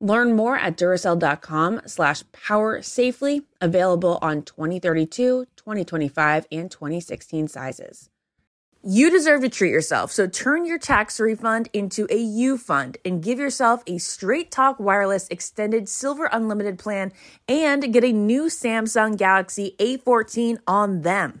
Learn more at Duracell.com slash power safely, available on 2032, 2025, and 2016 sizes. You deserve to treat yourself, so turn your tax refund into a U fund and give yourself a Straight Talk Wireless Extended Silver Unlimited plan and get a new Samsung Galaxy A14 on them.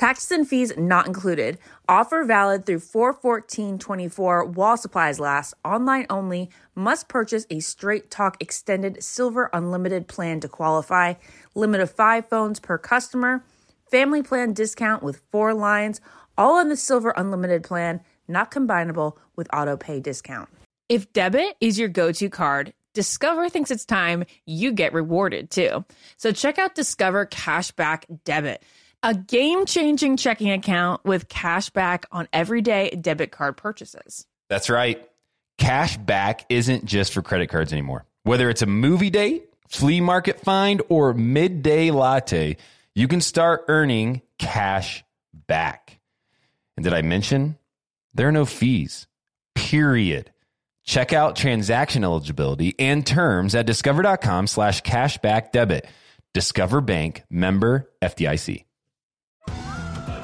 Taxes and fees not included. Offer valid through 41424 while supplies last. Online only. Must purchase a Straight Talk Extended Silver Unlimited plan to qualify. Limit of five phones per customer. Family plan discount with four lines. All on the Silver Unlimited plan. Not combinable with auto pay discount. If debit is your go to card, Discover thinks it's time you get rewarded too. So check out Discover Cashback Debit a game changing checking account with cash back on everyday debit card purchases. That's right. Cash back isn't just for credit cards anymore. Whether it's a movie date, flea market find, or midday latte, you can start earning cash back. And did I mention there are no fees? Period. Check out transaction eligibility and terms at discover.com slash cashback debit. Discover Bank member FDIC.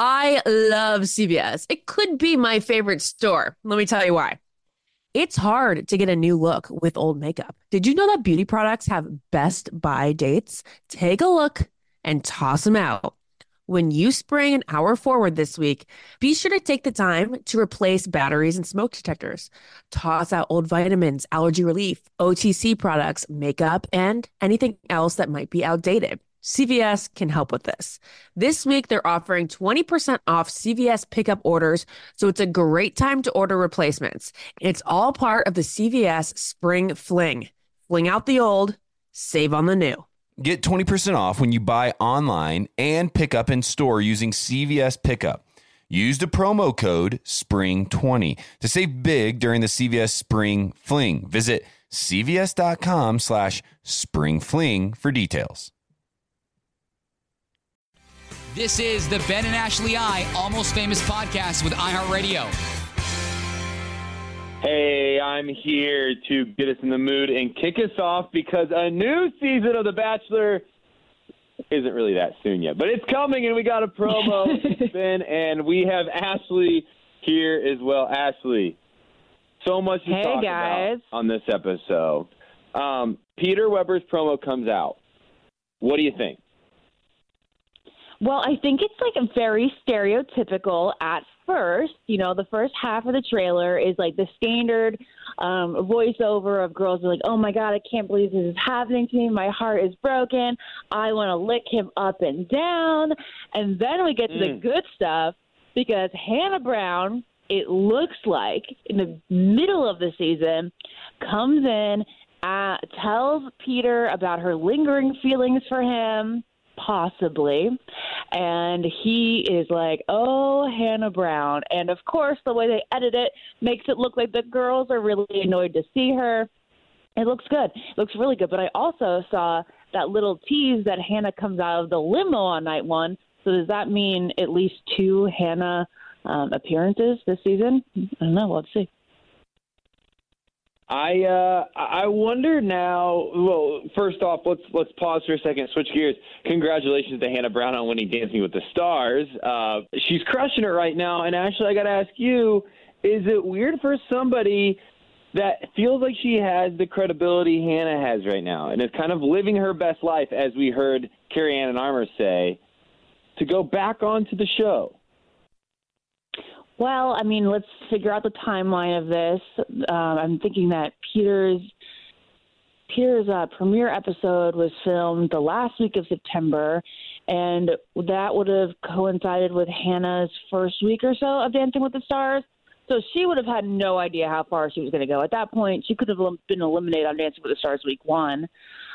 I love CVS. It could be my favorite store. Let me tell you why. It's hard to get a new look with old makeup. Did you know that beauty products have best buy dates? Take a look and toss them out. When you spring an hour forward this week, be sure to take the time to replace batteries and smoke detectors. Toss out old vitamins, allergy relief, OTC products, makeup, and anything else that might be outdated. CVS can help with this. This week, they're offering 20% off CVS pickup orders, so it's a great time to order replacements. It's all part of the CVS Spring Fling. Fling out the old, save on the new. Get 20% off when you buy online and pick up in store using CVS Pickup. Use the promo code SPRING20 to save big during the CVS Spring Fling. Visit cvs.com slash springfling for details. This is the Ben and Ashley I Almost Famous podcast with iHeartRadio. Hey, I'm here to get us in the mood and kick us off because a new season of The Bachelor isn't really that soon yet, but it's coming and we got a promo Ben and we have Ashley here as well. Ashley, so much to hey talk guys. about on this episode. Um, Peter Weber's promo comes out. What do you think? Well, I think it's like very stereotypical at first. You know, the first half of the trailer is like the standard um, voiceover of girls are like, "Oh my god, I can't believe this is happening to me. My heart is broken. I want to lick him up and down." And then we get to the Mm. good stuff because Hannah Brown, it looks like in the middle of the season, comes in, uh, tells Peter about her lingering feelings for him possibly. And he is like, oh, Hannah Brown. And of course, the way they edit it makes it look like the girls are really annoyed to see her. It looks good. It looks really good. But I also saw that little tease that Hannah comes out of the limo on night one. So does that mean at least two Hannah um, appearances this season? I don't know. Let's see. I uh, I wonder now. Well, first off, let's let's pause for a second, switch gears. Congratulations to Hannah Brown on winning Dancing with the Stars. Uh, she's crushing it right now. And Ashley, I got to ask you: Is it weird for somebody that feels like she has the credibility Hannah has right now, and is kind of living her best life, as we heard Carrie Ann Inaba say, to go back onto the show? Well, I mean, let's figure out the timeline of this. Uh, I'm thinking that Peter's Peter's uh, premiere episode was filmed the last week of September, and that would have coincided with Hannah's first week or so of Dancing with the Stars. So she would have had no idea how far she was going to go. At that point, she could have been eliminated on Dancing with the Stars week one.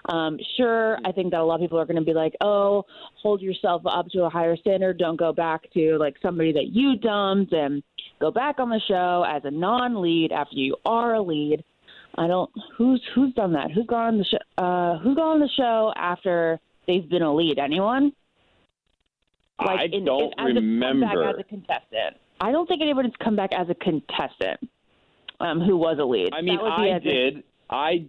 Um, sure, I think that a lot of people are going to be like, oh, hold yourself up to a higher standard. Don't go back to like somebody that you dumped and go back on the show as a non lead after you are a lead. I don't who's who's done that? Who's gone on the show? Uh, who's gone on the show after they've been a lead? Anyone? Like I in, don't in, as remember. A, as a contestant. I don't think anybody's come back as a contestant um, who was a lead. I mean, I did. A, I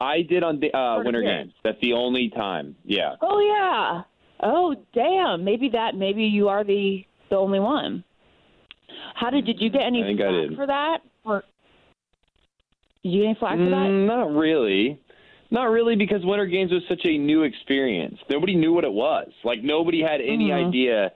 I did on the uh, Winter Games. That's the only time. Yeah. Oh yeah. Oh damn. Maybe that. Maybe you are the the only one. How did did you get any flack for that? Or did you get any flack for that? Mm, not really. Not really, because Winter Games was such a new experience. Nobody knew what it was. Like nobody had any mm-hmm. idea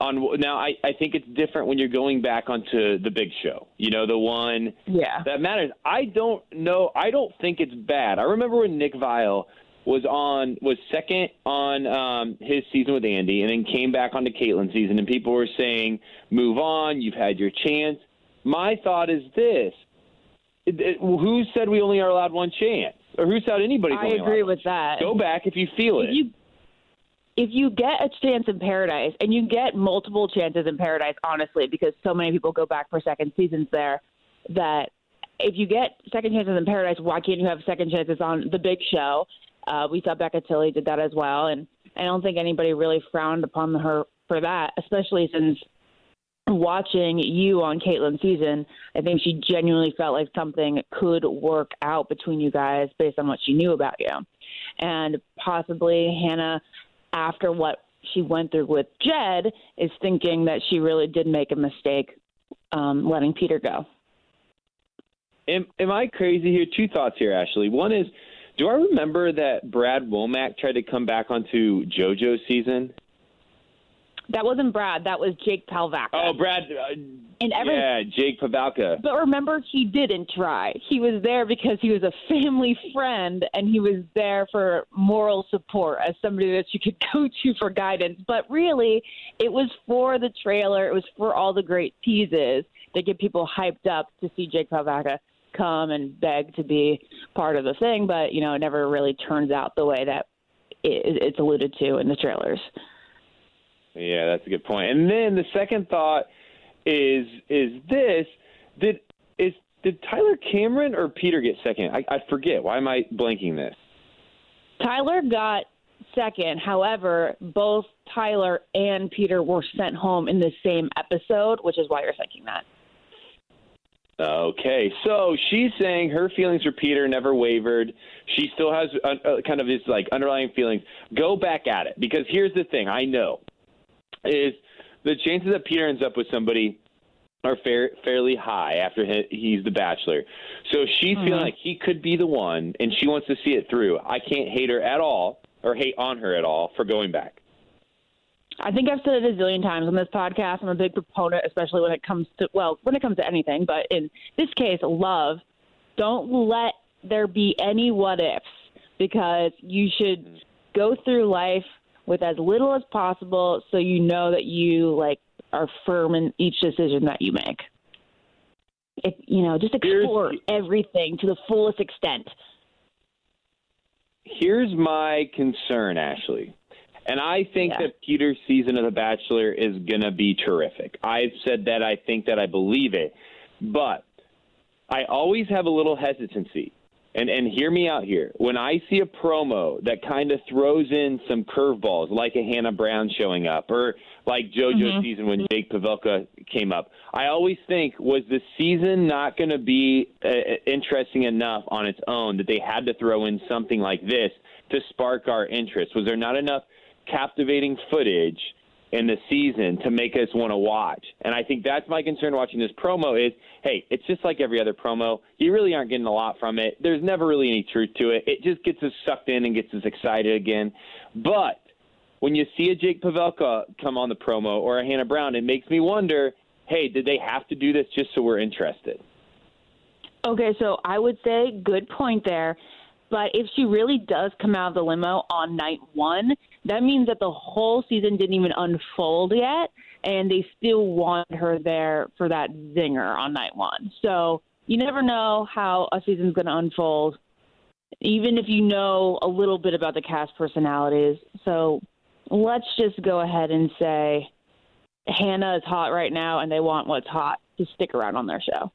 on now I, I think it's different when you're going back onto the big show you know the one yeah. that matters. I don't know i don't think it's bad. I remember when nick viall was on was second on um his season with Andi and then came back onto Kaitlyn's season and people were saying move on you've had your chance. My thought is this it, it, who said we only are allowed one chance? Or who said anybody's I agree with that. Go back if you feel it. You, if you get a chance in paradise, and you get multiple chances in paradise, honestly, because so many people go back for second seasons there, that if you get second chances in paradise, why can't you have second chances on the big show? Uh, we saw Becca Tilley did that as well, and I don't think anybody really frowned upon her for that, especially since watching you on Kaitlyn's season, I think she genuinely felt like something could work out between you guys based on what she knew about you. And possibly Hannah after what she went through with Jed, is thinking that she really did make a mistake um, letting Peter go. Am, am I crazy here? Two thoughts here, Ashley. One is, do I remember that Brad Womack tried to come back onto JoJo's season? That wasn't Brad. That was Jake Pavelka. Oh, Brad. Uh, and every, yeah, Jake Pavelka. But remember, he didn't try. He was there because he was a family friend, and he was there for moral support as somebody that you could go to for guidance. But really, it was for the trailer. It was for all the great teases to get people hyped up to see Jake Pavelka come and beg to be part of the thing. But you know, it never really turns out the way that it's alluded to in the trailers. Yeah, that's a good point. And then the second thought is is this did is did Tyler Cameron or Peter get second? I, I forget. Why am I blanking this? Tyler got second. However, both Tyler and Peter were sent home in the same episode, which is why you're thinking that. Okay, so she's saying her feelings for Peter never wavered. She still has a, a kind of this like underlying feelings. Go back at it because here's the thing. I know is the chances that Peter ends up with somebody are fair, fairly high after he, he's the bachelor. So she's mm-hmm. feeling like he could be the one, and she wants to see it through. I can't hate her at all or hate on her at all for going back. I think I've said it a zillion times on this podcast. I'm a big proponent, especially when it comes to well, when it comes to anything, but in this case, love. Don't let there be any what ifs because you should go through life with as little as possible so you know that you like are firm in each decision that you make. It, you know, just explore here's, everything to the fullest extent. Here's my concern, Ashley. And I think yeah. that Peter's season of The Bachelor is going to be terrific. I've said that I think that I believe it. But I always have a little hesitancy and and hear me out here. When I see a promo that kind of throws in some curveballs, like a Hannah Brown showing up, or like JoJo Mm-hmm. season when Jake Pavelka came up, I always think was the season not going to be uh, interesting enough on its own that they had to throw in something like this to spark our interest? Was there not enough captivating footage? In the season to make us want to watch. And I think that's my concern watching this promo is, hey, it's just like every other promo. You really aren't getting a lot from it. There's never really any truth to it. It just gets us sucked in and gets us excited again. But when you see a Jake Pavelka come on the promo or a Hannah Brown, it makes me wonder, hey, did they have to do this just so we're interested? Okay, so I would say good point there. But if she really does come out of the limo on night one, that means that the whole season didn't even unfold yet, and they still want her there for that zinger on night one. So you never know how a season's going to unfold, even if you know a little bit about the cast personalities. So let's just go ahead and say Hannah is hot right now, and they want what's hot to stick around on their show.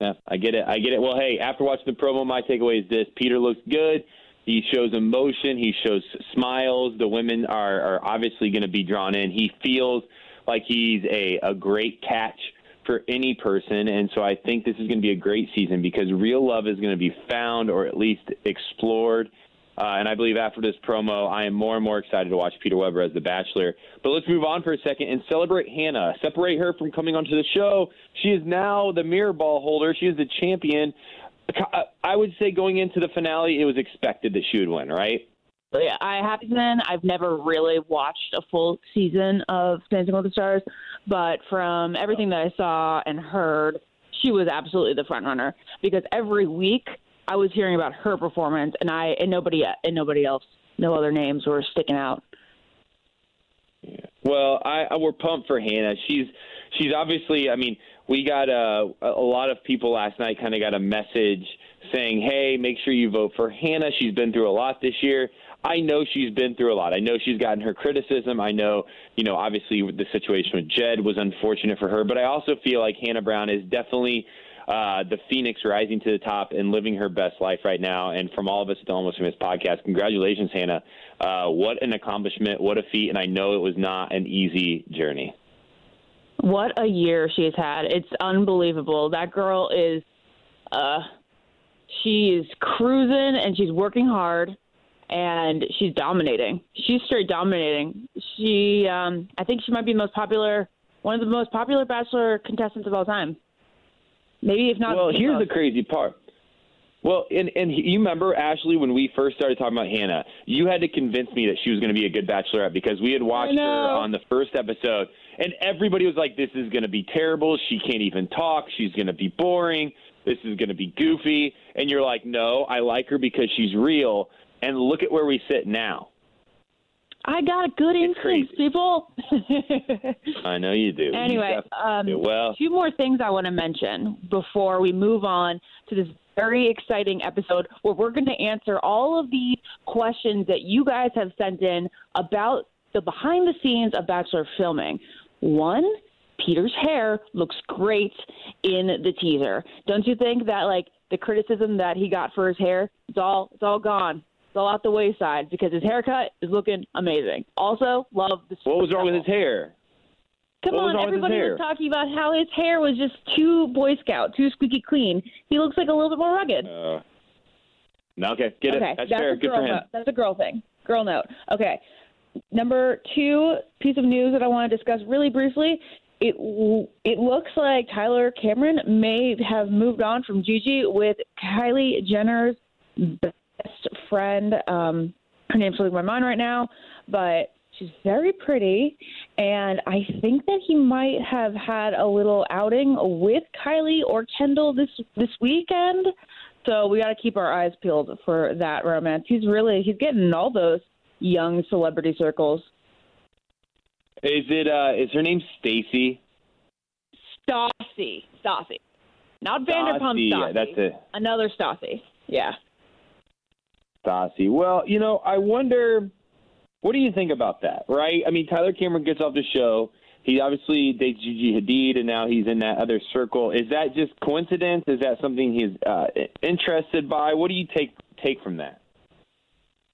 Yeah, I get it. I get it. Well, hey, after watching the promo, my takeaway is this: Peter looks good. He shows emotion. He shows smiles. The women are, are obviously going to be drawn in. He feels like he's a, a great catch for any person. And so I think this is going to be a great season because real love is going to be found or at least explored. Uh, and I believe after this promo, I am more and more excited to watch Peter Weber as The Bachelor. But let's move on for a second and celebrate Hannah. Separate her from coming onto the show. She is now the mirror ball holder. She is the champion. I would say going into the finale, it was expected that she would win, right? Oh, yeah, I have been. I've never really watched a full season of Dancing with the Stars, but from everything that I saw and heard, she was absolutely the front runner because every week I was hearing about her performance, and I and nobody and nobody else, no other names were sticking out. Yeah. Well, I, I we're pumped for Hannah. She's she's obviously. I mean, we got a a lot of people last night. Kind of got a message saying, "Hey, make sure you vote for Hannah. She's been through a lot this year." I know she's been through a lot. I know she's gotten her criticism. I know, you know, obviously the situation with Jed was unfortunate for her, but I also feel like Hannah Brown is definitely uh, the phoenix rising to the top and living her best life right now. And from all of us at the Almost Famous podcast, congratulations, Hannah. Uh, what an accomplishment. What a feat. And I know it was not an easy journey. What a year she's had. It's unbelievable. That girl is uh she is cruising and she's working hard and she's dominating. She's straight dominating. She um I think she might be the most popular one of the most popular bachelor contestants of all time. Maybe if not Well, here's the crazy part. Well, and and you remember Ashley when we first started talking about Hannah, you had to convince me that she was going to be a good bachelorette because we had watched her on the first episode, and everybody was like, "This is going to be terrible. She can't even talk. She's going to be boring. This is going to be goofy." And you're like, "No, I like her because she's real." And look at where we sit now. I got a good It's instincts, people. I know you do. Anyway, definitely um, do. well, two more things I want to mention before we move on to this very exciting episode where we're going to answer all of the questions that you guys have sent in about the behind the scenes of Bachelor filming. One, Peter's hair looks great in the teaser. Don't you think that like the criticism that he got for his hair, it's all it's all gone. It's all out the wayside because his haircut is looking amazing. Also, love the what was wrong with his hair? Come What on, his everybody was talking about how his hair was just too Boy Scout, too squeaky clean. He looks like a little bit more rugged. Uh, no, okay, get okay, it. That's, that's fair. a Good girl for him. note. That's a girl thing. Girl note. Okay. Number two piece of news that I want to discuss really briefly. It it looks like Tyler Cameron may have moved on from Gigi with Kylie Jenner's best friend. Um, her name's slipping my mind right now, but she's very pretty, and I think that he might have had a little outing with Kylie or Kendall this this weekend. So we got to keep our eyes peeled for that romance. He's really he's getting all those young celebrity circles. Is it? Uh, is her name Stacy? Stassi, Stassi, not Vanderpump Stassi, Stassi. That's it. Another Stassi. Yeah. Stassi. Well, you know, I wonder. What do you think about that? Right? I mean, Tyler Cameron gets off the show. he obviously dates Gigi Hadid, and now he's in that other circle. Is that just coincidence? Is that something he's uh, interested by? What do you take take from that?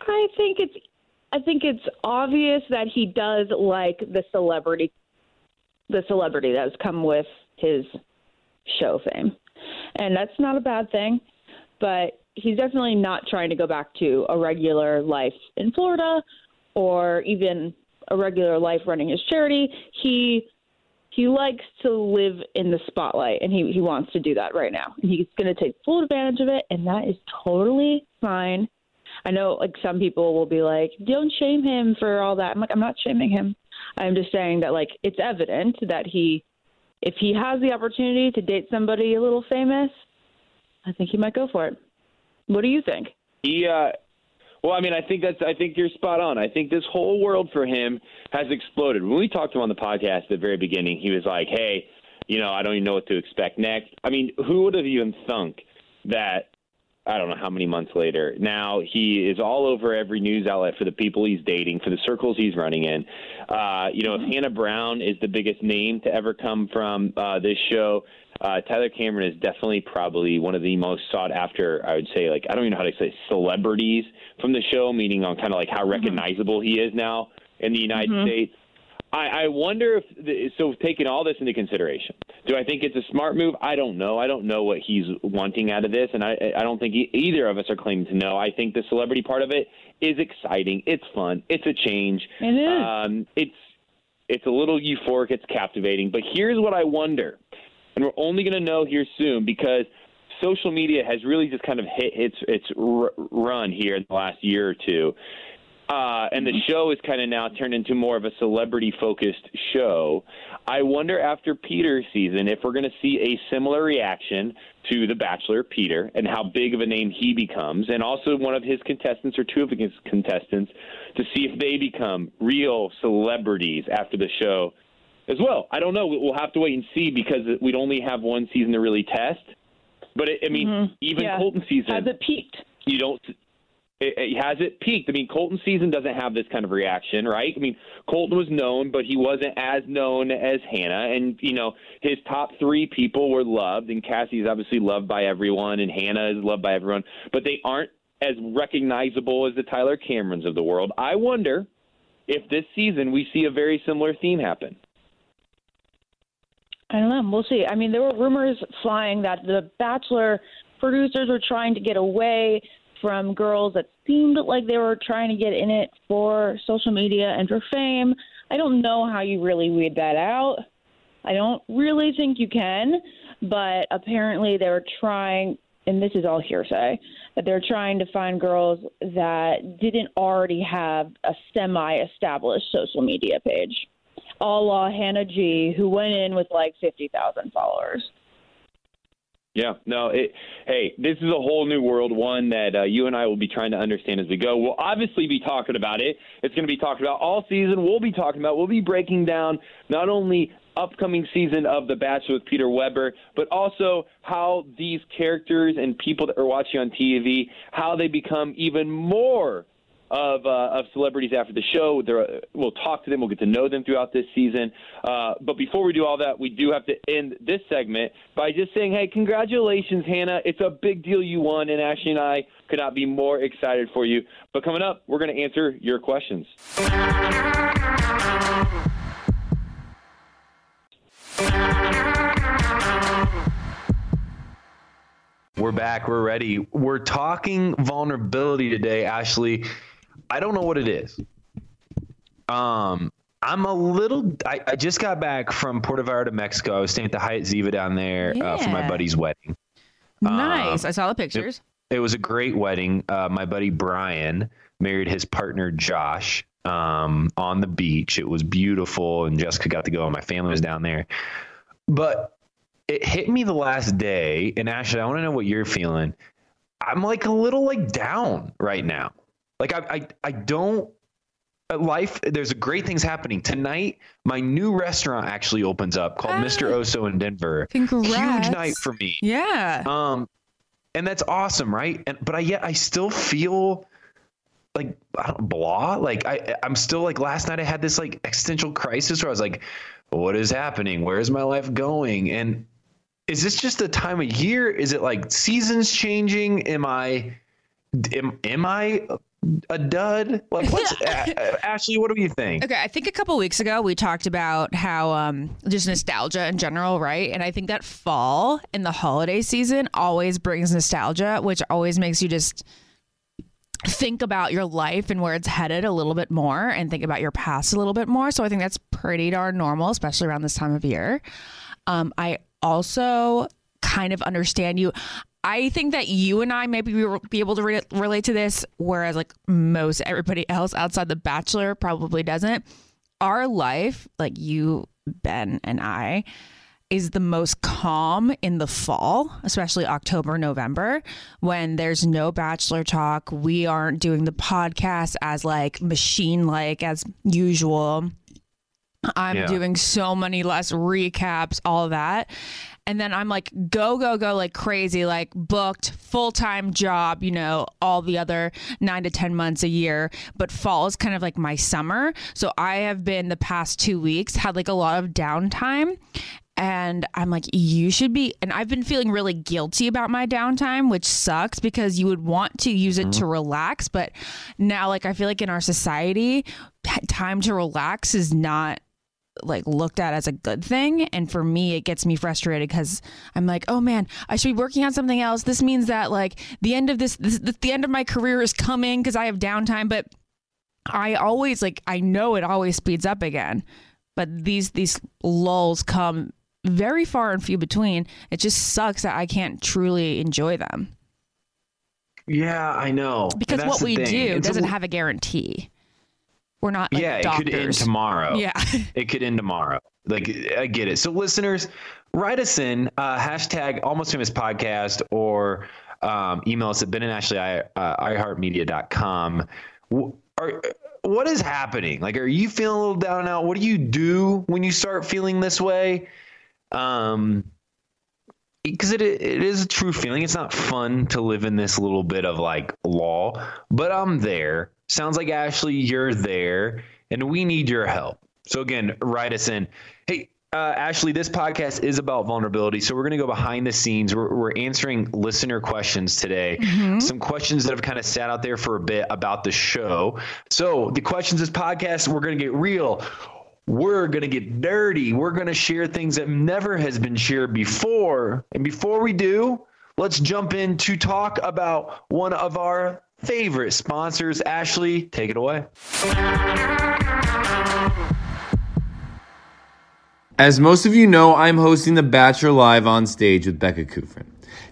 I think it's I think it's obvious that he does like the celebrity the celebrity that has come with his show fame. And that's not a bad thing, but he's definitely not trying to go back to a regular life in Florida or even a regular life running his charity. He he likes to live in the spotlight and he, he wants to do that right now. And he's gonna take full advantage of it and that is totally fine. I know like some people will be like, Don't shame him for all that. I'm like, I'm not shaming him. I'm just saying that like it's evident that he if he has the opportunity to date somebody a little famous, I think he might go for it. What do you think? He uh well, I mean, I think that's I think you're spot on. I think this whole world for him has exploded. When we talked to him on the podcast at the very beginning, he was like, "Hey, you know, I don't even know what to expect next." I mean, who would have even thunk that I don't know how many months later. Now he is all over every news outlet for the people he's dating, for the circles he's running in. Uh, you know, if Hannah Brown is the biggest name to ever come from uh, this show, uh, Tyler Cameron is definitely probably one of the most sought after. I would say, like I don't even know how to say celebrities from the show, meaning on kind of like how recognizable he is now in the United States. I, I wonder if the, so. Taking all this into consideration, do I think it's a smart move? I don't know. I don't know what he's wanting out of this, and I, I don't think e- either of us are claiming to know. I think the celebrity part of it is exciting. It's fun. It's a change. It is. Um, it's it's a little euphoric. It's captivating. But here's what I wonder, and we're only going to know here soon because social media has really just kind of hit its its r- run here in the last year or two. Uh, and the show is kind of now turned into more of a celebrity focused show. I wonder after Peter's season if we're going to see a similar reaction to The Bachelor, Peter, and how big of a name he becomes, and also one of his contestants or two of his contestants to see if they become real celebrities after the show as well. I don't know. We'll have to wait and see because we'd only have one season to really test. But it, I mean, mm-hmm. even Yeah. Colton season, Has it peaked? you don't. It, it, has it peaked? I mean, Colton season doesn't have this kind of reaction, right? I mean, Colton was known, but he wasn't as known as Hannah, and you know, his top three people were loved, and Cassie's obviously loved by everyone, and Hannah is loved by everyone, but they aren't as recognizable as the Tyler Camerons of the world. I wonder if this season we see a very similar theme happen. I don't know. We'll see. I mean, there were rumors flying that the Bachelor producers were trying to get away from girls that seemed like they were trying to get in it for social media and for fame. I don't know how you really weed that out. I don't really think you can, but apparently they were trying, and this is all hearsay, that they're trying to find girls that didn't already have a semi established social media page a la Hannah G, who went in with like 50,000 followers. Yeah, no, it, hey, this is a whole new world, one that uh, you and I will be trying to understand as we go. We'll obviously be talking about it. It's going to be talked about all season. We'll be talking about, we'll be breaking down not only upcoming season of The Bachelor with Peter Weber, but also how these characters and people that are watching on TV, how they become even more of uh, of celebrities after the show. There, we'll talk to them. We'll get to know them throughout this season. Uh, but before we do all that, we do have to end this segment by just saying, "Hey, congratulations, Hannah! It's a big deal you won, and Ashley and I could not be more excited for you." But coming up, we're going to answer your questions. We're back. We're ready. We're talking vulnerability today, Ashley. I don't know what it is. Um, I'm a little. I, I just got back from Puerto Vallarta, Mexico. I was staying at the Hyatt Ziva down there uh, for my buddy's wedding. Nice. I saw the pictures. It was a great wedding. Uh, my buddy Brian married his partner Josh um, on the beach. It was beautiful, and Jessica got to go, and my family was down there. But it hit me the last day, and Ashley, I want to know what you're feeling. I'm like a little like down right now. Like I, I, I don't. uh, Life, there's great things happening tonight. My new restaurant actually opens up called Mr. Oso in Denver. Congrats. Huge night for me. Yeah. Um, and that's awesome, right? And but I yet I still feel like I don't, blah. Like I I'm still like last night I had this like existential crisis where I was like, what is happening? Where is my life going? And is this just a time of year? Is it like seasons changing? Am I am, am I a dud? Like what's a- Ashley? What do you think? Okay, I think a couple weeks ago we talked about how um, just nostalgia in general, right? And I think that fall and the holiday season always brings nostalgia, which always makes you just think about your life and where it's headed a little bit more and think about your past a little bit more. So I think that's pretty darn normal, especially around this time of year. Um, I also kind of understand you. I think that you and I maybe we will be able to re- relate to this, whereas like most everybody else outside the Bachelor probably doesn't. Our life, like you, Ben, and I, is the most calm in the fall, especially October, November, when there's no bachelor talk. We aren't doing the podcast as like machine like as usual. I'm Yeah. doing so many less recaps, all that. And then I'm like, go, go, go, like crazy, like booked, full time job, you know, all the other nine to 10 months a year. But fall is kind of like my summer. So I have been the past two weeks, had like a lot of downtime. And I'm like, you should be. And I've been feeling really guilty about my downtime, which sucks because you would want to use it to mm-hmm. relax. But now, like, I feel like in our society, time to relax is not like looked at as a good thing. And for me it gets me frustrated because i'm like oh man i should be working on something else. This means that like the end of this, this the end of my career is coming because i have downtime. But i always like i know it always speeds up again. But these these lulls come very far and few between. It just sucks that i can't truly enjoy them. Yeah, I know. Because what we thing. do It's doesn't l- have a guarantee we're not like, yeah, it could end tomorrow. yeah it could end tomorrow. Like I get it. So listeners, write us in uh, hashtag almost famous podcast or um, email us at Ben and Ashley I, uh, iHeartMedia.com. Are, what is happening? Like, are you feeling a little down and out? What do you do when you start feeling this way? Um, because it it is a true feeling. It's not fun to live in this little bit of like law, but I'm there. Sounds like Ashley, you're there, and we need your help. So again, write us in. Hey, uh, Ashley, this podcast is about vulnerability, so we're going to go behind the scenes. We're, we're answering listener questions today. Some questions that have kind of sat out there for a bit about the show. So the questions this podcast, we're going to get real. We're going to get dirty. We're going to share things that never has been shared before. And before we do, let's jump in to talk about one of our favorite sponsors. Ashley, take it away. As most of you know, I'm hosting The Bachelor Live on stage with Becca Kufrin.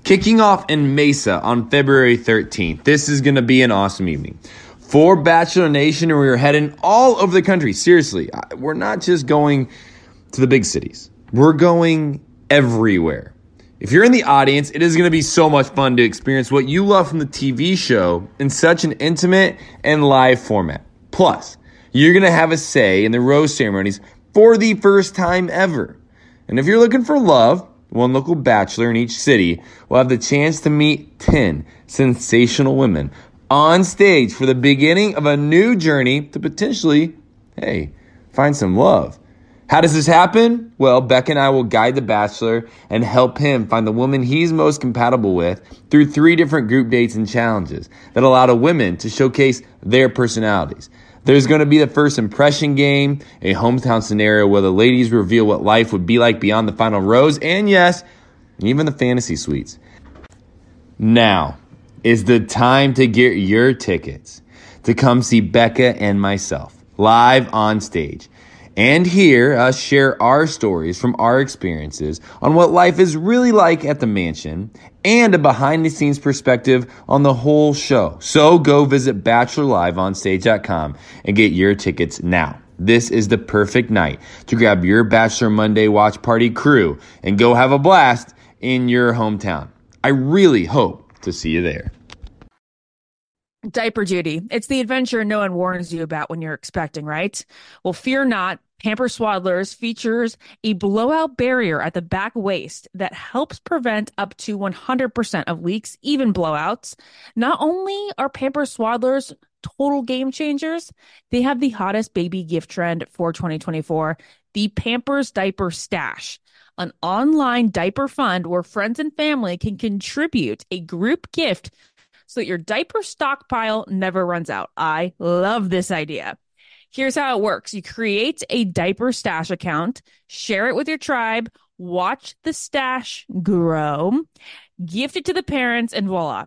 Kicking off in Mesa on February 13th. This is going to be an awesome evening. For Bachelor Nation, and we're heading all over the country. Seriously, we're not just going to the big cities, we're going everywhere. If you're in the audience, it is going to be so much fun to experience what you love from the TV show in such an intimate and live format. Plus, you're going to have a say in the rose ceremonies for the first time ever. And if you're looking for love, one local bachelor in each city will have the chance to meet 10 sensational women on stage for the beginning of a new journey to potentially, hey, find some love. How does this happen? Well, Beck and I will guide the bachelor and help him find the woman he's most compatible with through three different group dates and challenges that allow the women to showcase their personalities. There's going to be the first impression game, a hometown scenario where the ladies reveal what life would be like beyond the final rose, and yes, even the fantasy suites. Now is the time to get your tickets to come see Becca and myself live on stage and hear us share our stories from our experiences on what life is really like at the mansion and a behind the scenes perspective on the whole show. So go visit bachelorliveonstage.com and get your tickets now. This is the perfect night to grab your Bachelor Monday watch party crew and go have a blast in your hometown. I really hope to see you there. Diaper duty. It's the adventure no one warns you about when you're expecting, right? Well, fear not. Pampers Swaddlers features a blowout barrier at the back waist that helps prevent up to 100% of leaks, even blowouts. Not only are Pampers Swaddlers total game changers, they have the hottest baby gift trend for 2024 the Pampers Diaper Stash, an online diaper fund where friends and family can contribute a group gift so that your diaper stockpile never runs out. I love this idea. Here's how it works you create a diaper stash account, share it with your tribe, watch the stash grow, gift it to the parents, and voila.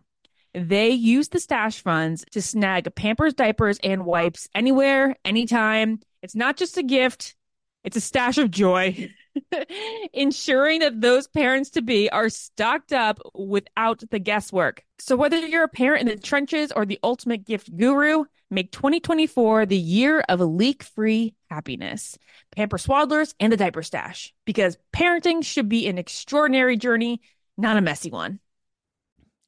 They use the stash funds to snag Pampers diapers and wipes anywhere, anytime. It's not just a gift, it's a stash of joy. ensuring that those parents to be are stocked up without the guesswork. So, whether you're a parent in the trenches or the ultimate gift guru, make 2024 the year of leak free happiness. Pampers Swaddlers and the Diaper Stash, because parenting should be an extraordinary journey, not a messy one.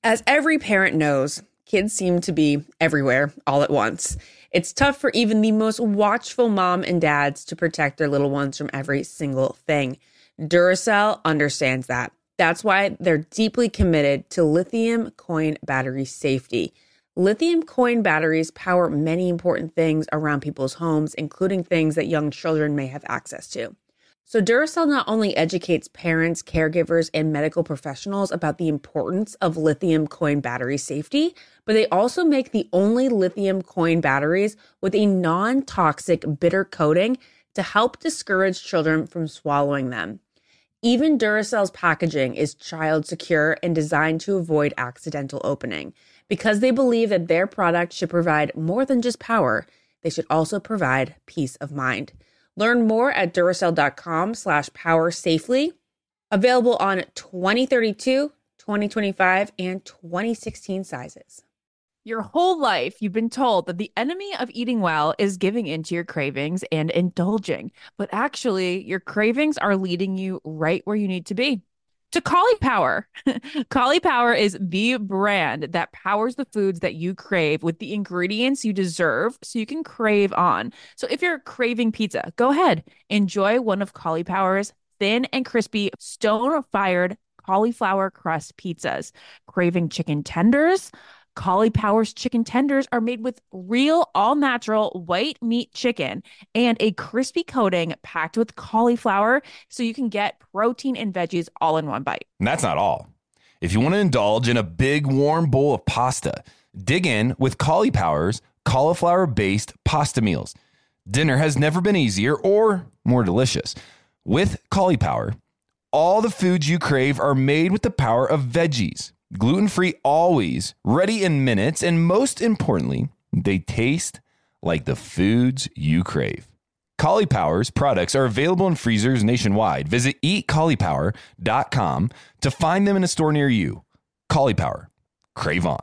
As every parent knows, kids seem to be everywhere all at once. It's tough for even the most watchful mom and dads to protect their little ones from every single thing. Duracell understands that. That's why they're deeply committed to lithium coin battery safety. Lithium coin batteries power many important things around people's homes, including things that young children may have access to. So, Duracell not only educates parents, caregivers, and medical professionals about the importance of lithium coin battery safety, but they also make the only lithium coin batteries with a non toxic bitter coating to help discourage children from swallowing them. Even Duracell's packaging is child secure and designed to avoid accidental opening. Because they believe that their product should provide more than just power, they should also provide peace of mind. Learn more at Duracell.com slash power safely. Available on 2032, 2025, and 2016 sizes. Your whole life, you've been told that the enemy of eating well is giving into your cravings and indulging. But actually, your cravings are leading you right where you need to be to Caulipower. Caulipower is the brand that powers the foods that you crave with the ingredients you deserve so you can crave on. So if you're craving pizza, go ahead, enjoy one of Caulipower's thin and crispy stone fired cauliflower crust pizzas. Craving chicken tenders? Caulipower's chicken tenders are made with real, all natural white meat chicken and a crispy coating packed with cauliflower so you can get protein and veggies all in one bite. And that's not all. If you want to indulge in a big warm bowl of pasta, dig in with Caulipower's cauliflower based pasta meals. Dinner has never been easier or more delicious. With Caulipower, all the foods you crave are made with the power of veggies gluten free always, ready in minutes, and most importantly, they taste like the foods you crave. Caulipower's products are available in freezers nationwide. Visit eatcaulipower.com to find them in a store near you. Caulipower, crave on.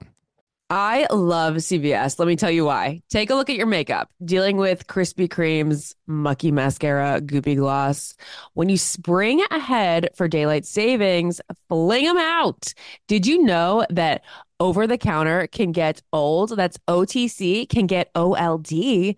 I love CVS. Let me tell you why. Take a look at your makeup. Dealing with Krispy Kreme's, mucky mascara, goopy gloss. When you spring ahead for daylight savings, fling them out. Did you know that over the counter can get old? That's OTC, can get OLD.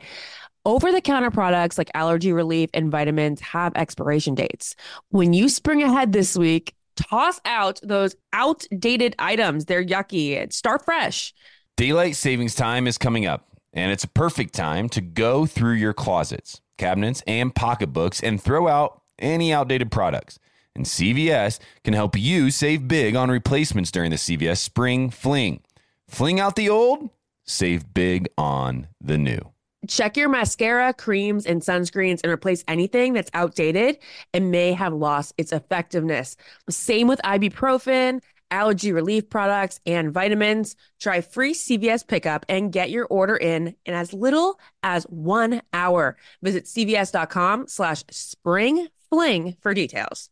Over the counter products like allergy relief and vitamins have expiration dates. When you spring ahead this week, toss out those outdated items. They're yucky. Start fresh. Daylight savings time is coming up, and it's a perfect time to go through your closets, cabinets, and pocketbooks and throw out any outdated products. And CVS can help you save big on replacements during the CVS Spring Fling. Fling out the old, save big on the new. Check your mascara, creams, and sunscreens and replace anything that's outdated and may have lost its effectiveness. Same with ibuprofen, allergy relief products, and vitamins. Try free CVS pickup and get your order in in as little as one hour. Visit cvs.com slash spring fling for details.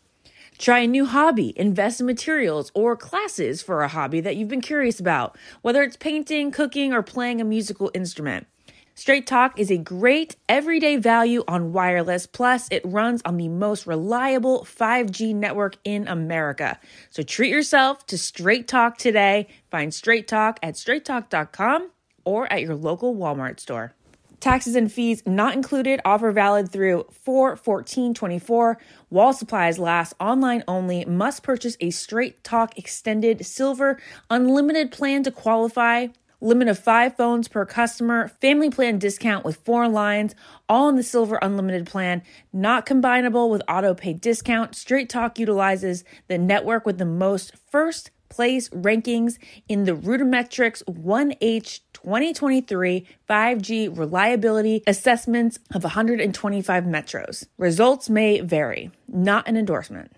Try a new hobby, invest in materials or classes for a hobby that you've been curious about, whether it's painting, cooking, or playing a musical instrument. Straight Talk is a great everyday value on wireless. Plus, it runs on the most reliable 5G network in America. So treat yourself to Straight Talk today. Find Straight Talk at straighttalk.com or at your local Walmart store. Taxes and fees not included. Offer valid through 4 14 24. While supplies last. Online only. Must purchase a Straight Talk Extended Silver Unlimited plan to qualify. Limit of five phones per customer. Family plan discount with four lines. All in the Silver Unlimited plan. Not combinable with auto pay discount. Straight Talk utilizes the network with the most first place rankings in the RootMetrics 1H 2023 5G reliability assessments of 125 metros. Results may vary, not an endorsement.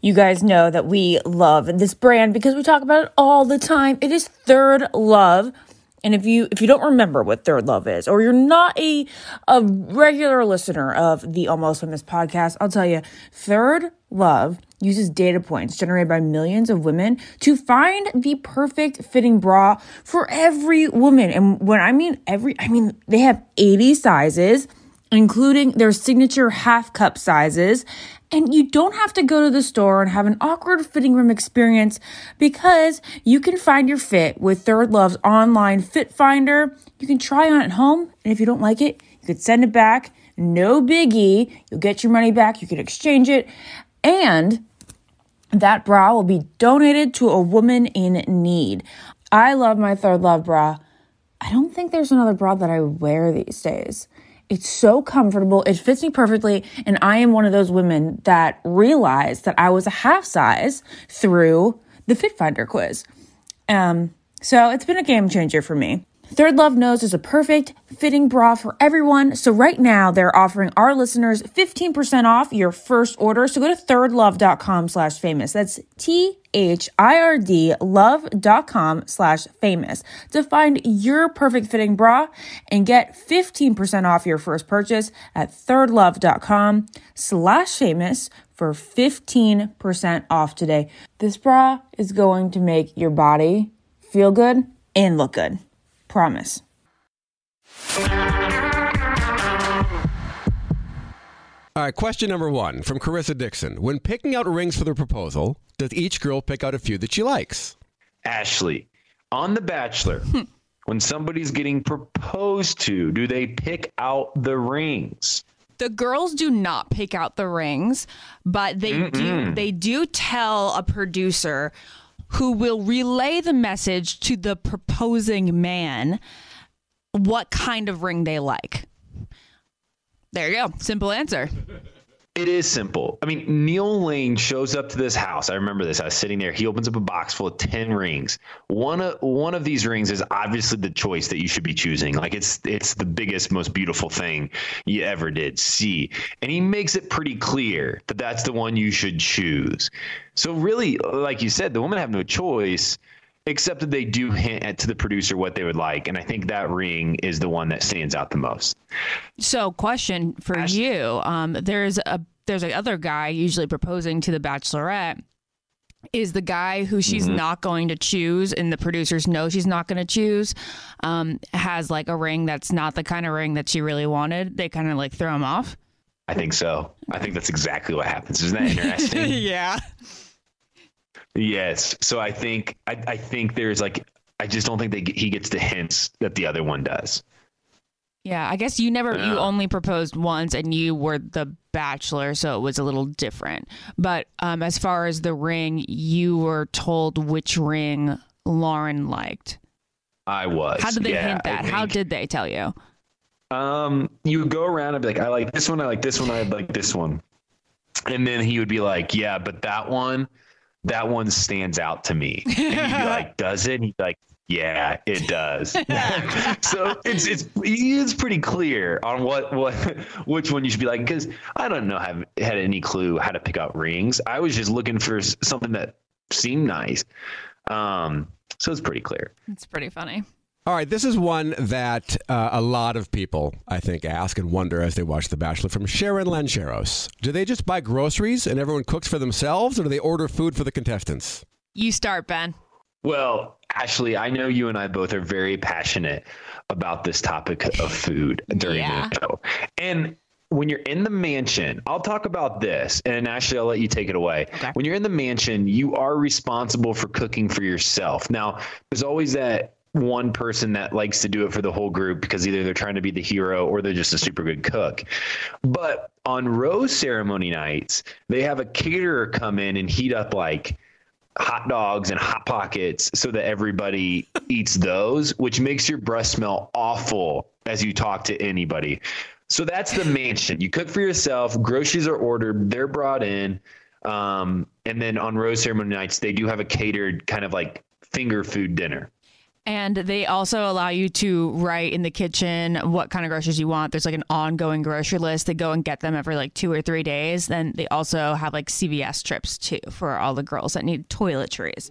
You guys know that we love this brand because we talk about it all the time. It is Third Love. And if you if you don't remember what Third Love is, or you're not a a regular listener of the Almost Famous podcast, I'll tell you, Third Love uses data points generated by millions of women to find the perfect fitting bra for every woman. And when I mean every, I mean they have 80 sizes, including their signature half cup sizes. And you don't have to go to the store and have an awkward fitting room experience because you can find your fit with Third Love's online fit finder. You can try on at home, and if you don't like it, you could send it back. No biggie. You'll get your money back. You can exchange it. And that bra will be donated to a woman in need. I love my Third Love bra. I don't think there's another bra that I wear these days. It's so comfortable. It fits me perfectly. And I am one of those women that realized that I was a half size through the Fit Finder quiz. Um, so it's been a game changer for me. Third Love knows is a perfect fitting bra for everyone. So right now they're offering our listeners 15% off your first order. So go to thirdlove.com slash famous. That's T-H-I-R-D love.com slash famous to find your perfect fitting bra and get 15% off your first purchase at thirdlove.com slash famous for 15% off today. This bra is going to make your body feel good and look good. Promise. All right, question number one from Carissa Dixon. When picking out rings for the proposal, does each girl pick out a few that she likes? Ashley, on The Bachelor, hmm. when somebody's getting proposed to, do they pick out the rings? the girls do not pick out the rings, but they do Mm-mm. they do tell a producer who will relay the message to the proposing man what kind of ring they like. There you go. Simple answer. It is simple. I mean, Neil Lane shows up to this house. I remember this. I was sitting there. He opens up a box full of ten rings. One of one of these rings is obviously the choice that you should be choosing. Like it's it's the biggest, most beautiful thing you ever did see, and he makes it pretty clear that that's the one you should choose. So really, like you said, the women have no choice. Except that they do hint at to the producer what they would like, and I think that ring is the one that stands out the most. So, question for you: um, There's a there's a other guy usually proposing to the bachelorette. Is the guy who she's Mhm. not going to choose, and the producers know she's not going to choose, um, has like a ring that's not the kind of ring that she really wanted? They kind of like throw him off. I think so. I think that's exactly what happens. Isn't that interesting? yeah. Yes. So I think I, I think there's like I just don't think they, he gets the hints that the other one does. Yeah, I guess you never you only proposed once and you were the bachelor, so it was a little different. But um as far as the ring, you were told which ring Lauren liked. I was. How did they Yeah, hint that? How did they tell you? um you would go around and be like, I like this one, I like this one, I like this one. And then he would be like, Yeah, but that one, that one stands out to me. And you'd be like, Does it? And he'd be like, Yeah, it does. so it's it's it's pretty clear on what what which one you should be like because I don't know have had any clue how to pick out rings. I was just looking for something that seemed nice. Um, so it's pretty clear. It's pretty funny. All right, this is one that uh, a lot of people, I think, ask and wonder as they watch The Bachelor from Sharon Lancheros. Do they just buy groceries and everyone cooks for themselves, or do they order food for the contestants? You start, Ben. Well, Ashley, I know you and I both are very passionate about this topic of food during Yeah. the show. And when you're in the mansion, I'll talk about this, and Ashley, I'll let you take it away. When you're in the mansion, you are responsible for cooking for yourself. Now, there's always that one person that likes to do it for the whole group because either they're trying to be the hero or they're just a super good cook. But on rose ceremony nights, they have a caterer come in and heat up like hot dogs and hot pockets so that everybody eats those, which makes your breath smell awful as you talk to anybody. So that's the mansion. You cook for yourself. Groceries are ordered. They're brought in. Um, and then on rose ceremony nights, they do have a catered kind of like finger food dinner. And they also allow you to write in the kitchen what kind of groceries you want. There's like an ongoing grocery list. They go and get them every like two or three days. Then they also have like CVS trips too for all the girls that need toiletries.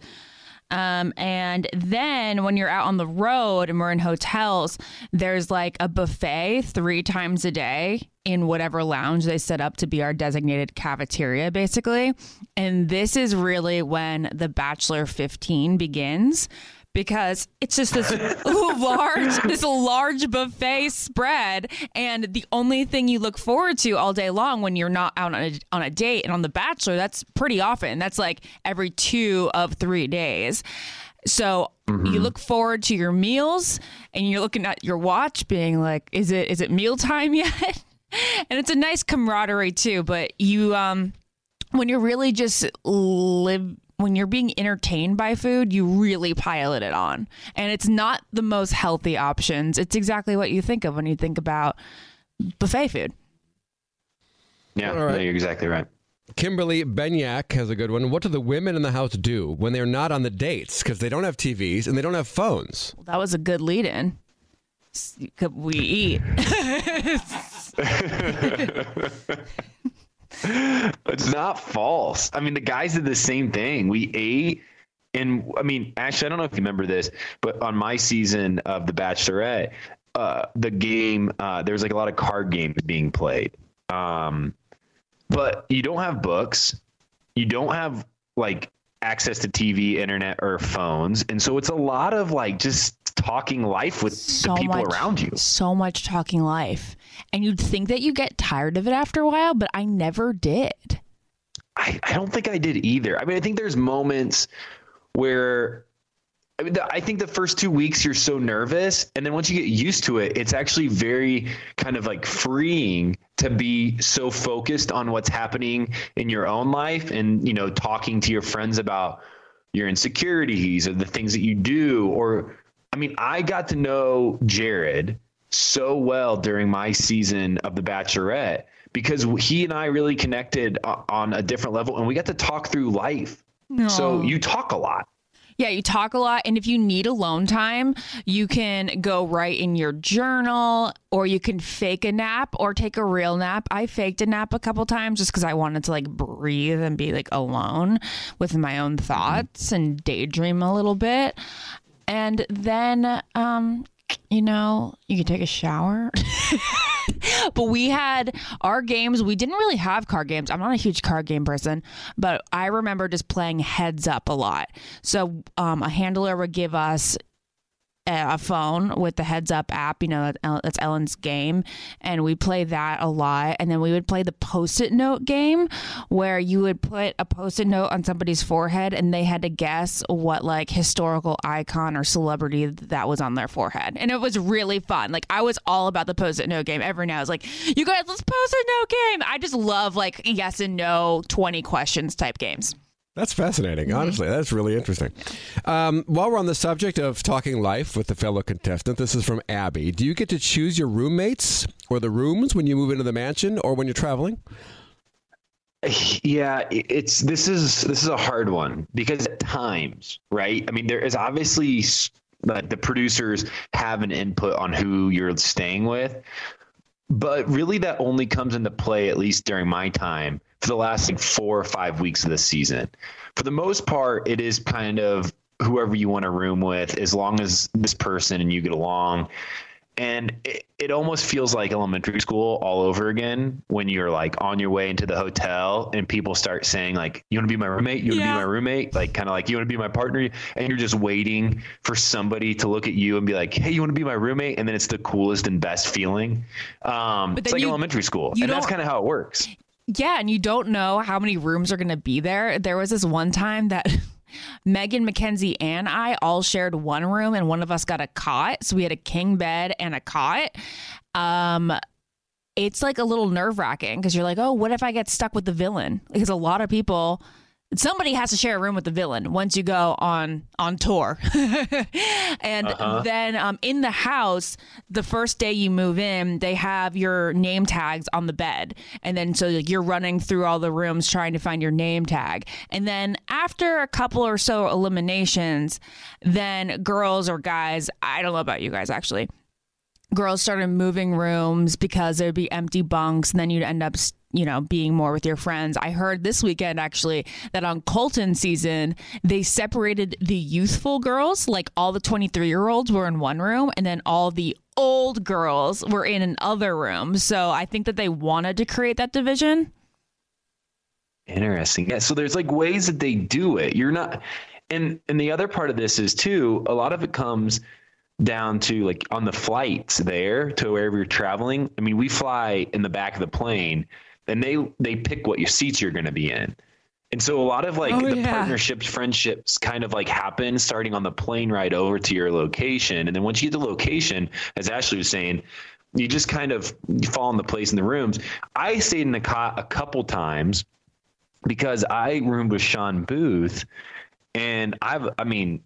Um, and then when you're out on the road and we're in hotels, there's like a buffet three times a day in whatever lounge they set up to be our designated cafeteria, basically. And this is really when the Bachelor 15 begins because it's just this large this large buffet spread and the only thing you look forward to all day long when you're not out on a, on a date and on the bachelor that's pretty often. That's like every two of three days. So you look forward to your meals and you're looking at your watch being like is it is it meal time yet? And it's a nice camaraderie too but you um when you're really just live when you're being entertained by food, you really pile it on. And it's not the most healthy options. It's exactly what you think of when you think about buffet food. Yeah, All right. no, you're exactly right. Kimberly Benyak has a good one. What do the women in the house do when they're not on the dates because they don't have TVs and they don't have phones? Well, that was a good lead in. Could we eat? it's not false. I mean, the guys did the same thing. We ate, and I mean, actually, I don't know if you remember this, but on my season of The Bachelorette, uh, the game uh, there was like a lot of card games being played. Um, but you don't have books, you don't have like access to TV, internet, or phones, and so it's a lot of like just talking life with the people much, around you. So much talking life. And you'd think that you get tired of it after a while, but I never did. I, I don't think I did either. I mean, I think there's moments where I mean, the, I think the first two weeks you're so nervous, and then once you get used to it, it's actually very kind of like freeing to be so focused on what's happening in your own life, and you know, talking to your friends about your insecurities or the things that you do. Or, I mean, I got to know Jared so well during my season of The Bachelorette because he and I really connected on a different level, and we got to talk through life. So you talk a lot. Yeah, you talk a lot. And if you need alone time, you can go write in your journal or you can fake a nap or take a real nap. I faked a nap a couple times just because I wanted to like breathe and be like alone with my own mm-hmm. thoughts and daydream a little bit. And then, um, you know, you can take a shower. but we had our games. We didn't really have card games. I'm not a huge card game person, but I remember just playing heads up a lot. So um, a handler would give us a phone with the heads up app you know that's ellen's game and we play that a lot. And then we would play the post-it note game where you would put a post-it note on somebody's forehead and they had to guess what like historical icon or celebrity that was on their forehead. And it was really fun. Like i was all about the post-it note game every now i was like you guys let's post-it note game. I just love like yes and no 20 questions type games That's fascinating. Honestly, that's really interesting. Um, while we're on the subject of talking life with the fellow contestant, this is from Abby. Do you get to choose your roommates or the rooms when you move into the mansion or when you're traveling? Yeah, it's this is this is a hard one because at times, right? I mean, there is obviously like the producers have an input on who you're staying with, but really that only comes into play at least during my time for the last like four or five weeks of the season. For the most part, it is kind of whoever you want to room with as long as this person and you get along. And it, it almost feels like elementary school all over again when you're like on your way into the hotel and people start saying like you want to be my roommate? You want to Yeah. be my roommate? Like kind of like you want to be my partner? And you're just waiting for somebody to look at you and be like hey you want to be my roommate? And then it's the coolest and best feeling. Um it's like you- elementary school and that's kind of how it works Yeah, and you don't know how many rooms are going to be there. There was this one time that Megan, Mackenzie, and I all shared one room, and one of us got a cot. So we had a king bed and a cot. Um, it's like a little nerve wracking because you're like, oh, what if I get stuck with the villain? Because a lot of people. Somebody has to share a room with the villain once you go on on tour, and Uh-huh. then um, in the house, the first day you move in, they have your name tags on the bed, and then so like, you're running through all the rooms trying to find your name tag, and then after a couple or so eliminations, then girls or guys, I don't know about you guys actually, girls started moving rooms because there'd be empty bunks and then you'd end up you know being more with your friends i heard this weekend actually that on colton season they separated the youthful girls like all the 23 year olds were in one room and then all the old girls were in another room so i think that they wanted to create that division Interesting. Yeah. So there's like ways that they do it. You're not, and and the other part of this is too. A lot of it comes down to like on the flights there to wherever you're traveling. I mean, we fly in the back of the plane, and they they pick what your seats you're going to be in. And so a lot of like Oh, the yeah. partnerships, friendships kind of like happen starting on the plane ride over to your location. And then once you get the location, as Ashley was saying, you just kind of fall in the place in the rooms. I stayed in the cot a couple times because I roomed with Shawn Booth, and I've, I mean,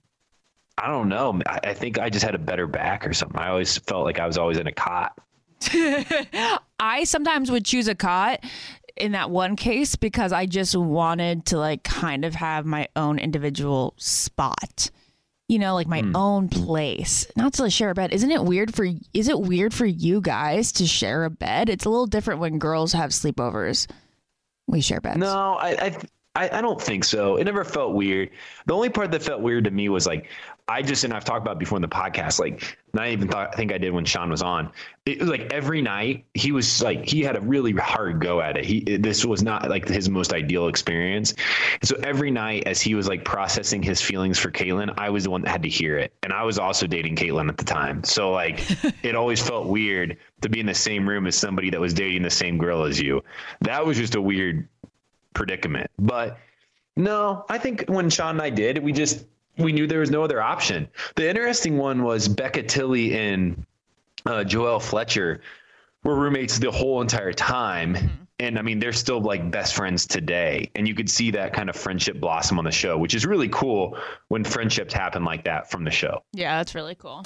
I don't know. I, I think I just had a better back or something. I always felt like I was always in a cot. I sometimes would choose a cot in that one case because I just wanted to like kind of have my own individual spot. You know, like my hmm. own place. Not to share a bed. Isn't it weird for is it weird for you guys to share a bed? It's a little different when girls have sleepovers. We share beds. No, I, I, I, I don't think so. It never felt weird. The only part that felt weird to me was like, I just and I've talked about before in the podcast. Like, I even thought I think I did when Shawn was on. It was like every night he was like he had a really hard go at it. He this was not like his most ideal experience. And so every night as he was like processing his feelings for Kaitlyn, I was the one that had to hear it, and I was also dating Kaitlyn at the time. So like, it always felt weird to be in the same room as somebody that was dating the same girl as you. That was just a weird predicament. But no, I think when Shawn and I did, we just we knew there was no other option. The interesting one was Becca Tilley and uh, JoJo Fletcher were roommates the whole entire time. And I mean, they're still like best friends today. And you could see that kind of friendship blossom on the show, which is really cool when friendships happen like that from the show. Yeah, that's really cool.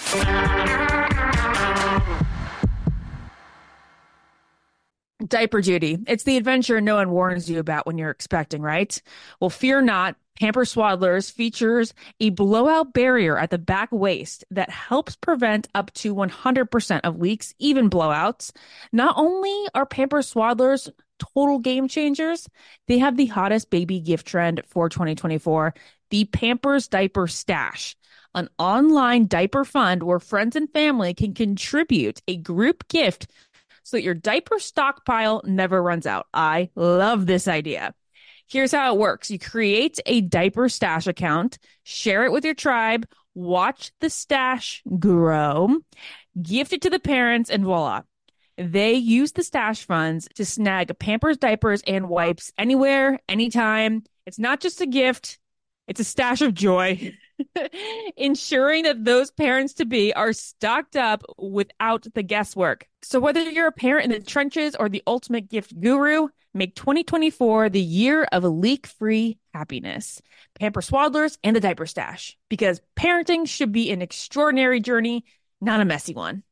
Diaper duty. It's the adventure no one warns you about when you're expecting, right? Well, fear not. Pampers Swaddlers features a blowout barrier at the back waist that helps prevent up to 100% of leaks, even blowouts. Not only are Pampers Swaddlers total game changers, they have the hottest baby gift trend for 2024 the Pampers Diaper Stash, an online diaper fund where friends and family can contribute a group gift so that your diaper stockpile never runs out. I love this idea. Here's how it works you create a diaper stash account, share it with your tribe, watch the stash grow, gift it to the parents, and voila. They use the stash funds to snag Pampers diapers and wipes anywhere, anytime. It's not just a gift, it's a stash of joy. Ensuring that those parents to be are stocked up without the guesswork. So, whether you're a parent in the trenches or the ultimate gift guru, make 2024 the year of leak free happiness. Pampers Swaddlers and the Diaper Stash, because parenting should be an extraordinary journey, not a messy one.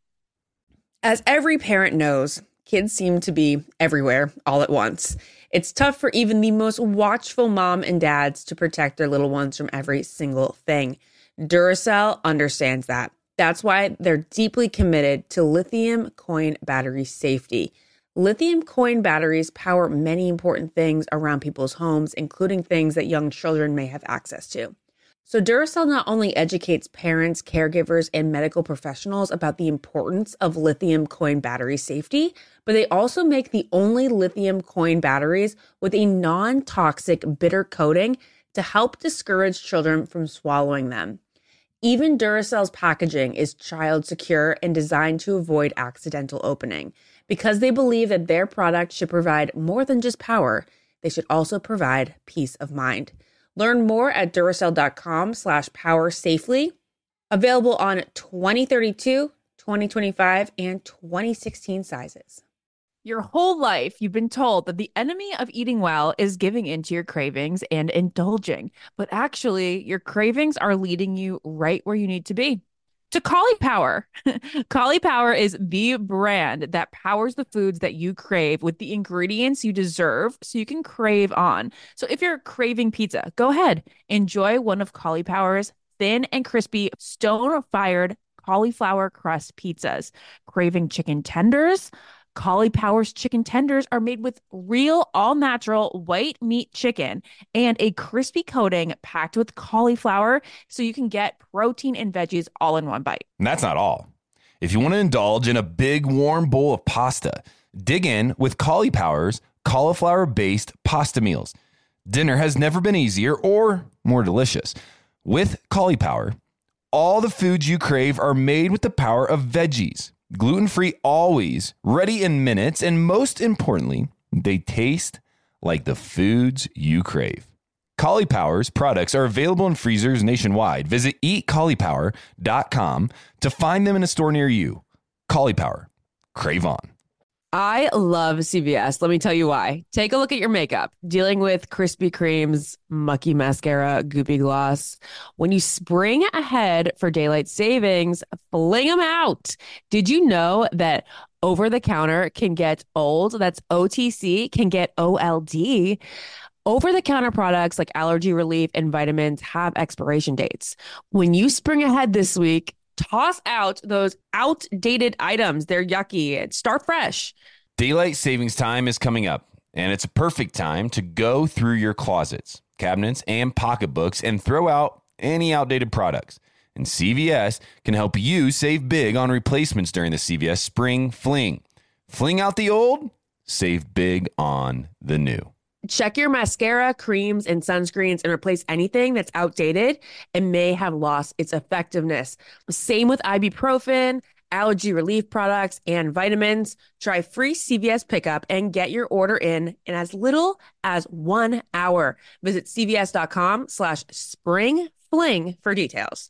As every parent knows, kids seem to be everywhere all at once. It's tough for even the most watchful mom and dads to protect their little ones from every single thing. Duracell understands that. That's why they're deeply committed to lithium coin battery safety. Lithium coin batteries power many important things around people's homes, including things that young children may have access to. So, Duracell not only educates parents, caregivers, and medical professionals about the importance of lithium coin battery safety, but they also make the only lithium coin batteries with a non toxic bitter coating to help discourage children from swallowing them. Even Duracell's packaging is child secure and designed to avoid accidental opening. Because they believe that their product should provide more than just power, they should also provide peace of mind. Learn more at Duracell.com slash power safely. Available on 2032, 2025, and 2016 sizes. Your whole life, you've been told that the enemy of eating well is giving into your cravings and indulging. But actually, your cravings are leading you right where you need to be to Collie Caulipower. Caulipower is the brand that powers the foods that you crave with the ingredients you deserve so you can crave on. So if you're craving pizza, go ahead, enjoy one of Collie Caulipower's thin and crispy stone fired cauliflower crust pizzas. Craving chicken tenders? Caulipower's chicken tenders are made with real, all natural white meat chicken and a crispy coating packed with cauliflower so you can get protein and veggies all in one bite. And that's not all. If you want to indulge in a big warm bowl of pasta, dig in with Caulipower's cauliflower based pasta meals. Dinner has never been easier or more delicious. With Caulipower, all the foods you crave are made with the power of veggies gluten free always, ready in minutes, and most importantly, they taste like the foods you crave. Caulipower's products are available in freezers nationwide. Visit eatcaulipower.com to find them in a store near you. Caulipower, crave on. I love CVS. Let me tell you why. Take a look at your makeup. Dealing with crispy creams mucky mascara, goopy gloss. When you spring ahead for daylight savings, fling them out. Did you know that over the counter can get old? That's OTC, can get OLD. Over the counter products like allergy relief and vitamins have expiration dates. When you spring ahead this week, toss out those outdated items. They're yucky. Start fresh. Daylight savings time is coming up, and it's a perfect time to go through your closets, cabinets, and pocketbooks and throw out any outdated products. And CVS can help you save big on replacements during the CVS Spring Fling. Fling out the old, save big on the new. Check your mascara, creams, and sunscreens and replace anything that's outdated and may have lost its effectiveness. Same with ibuprofen, allergy relief products, and vitamins. Try free CVS pickup and get your order in in as little as one hour. Visit cvs.com slash spring fling for details.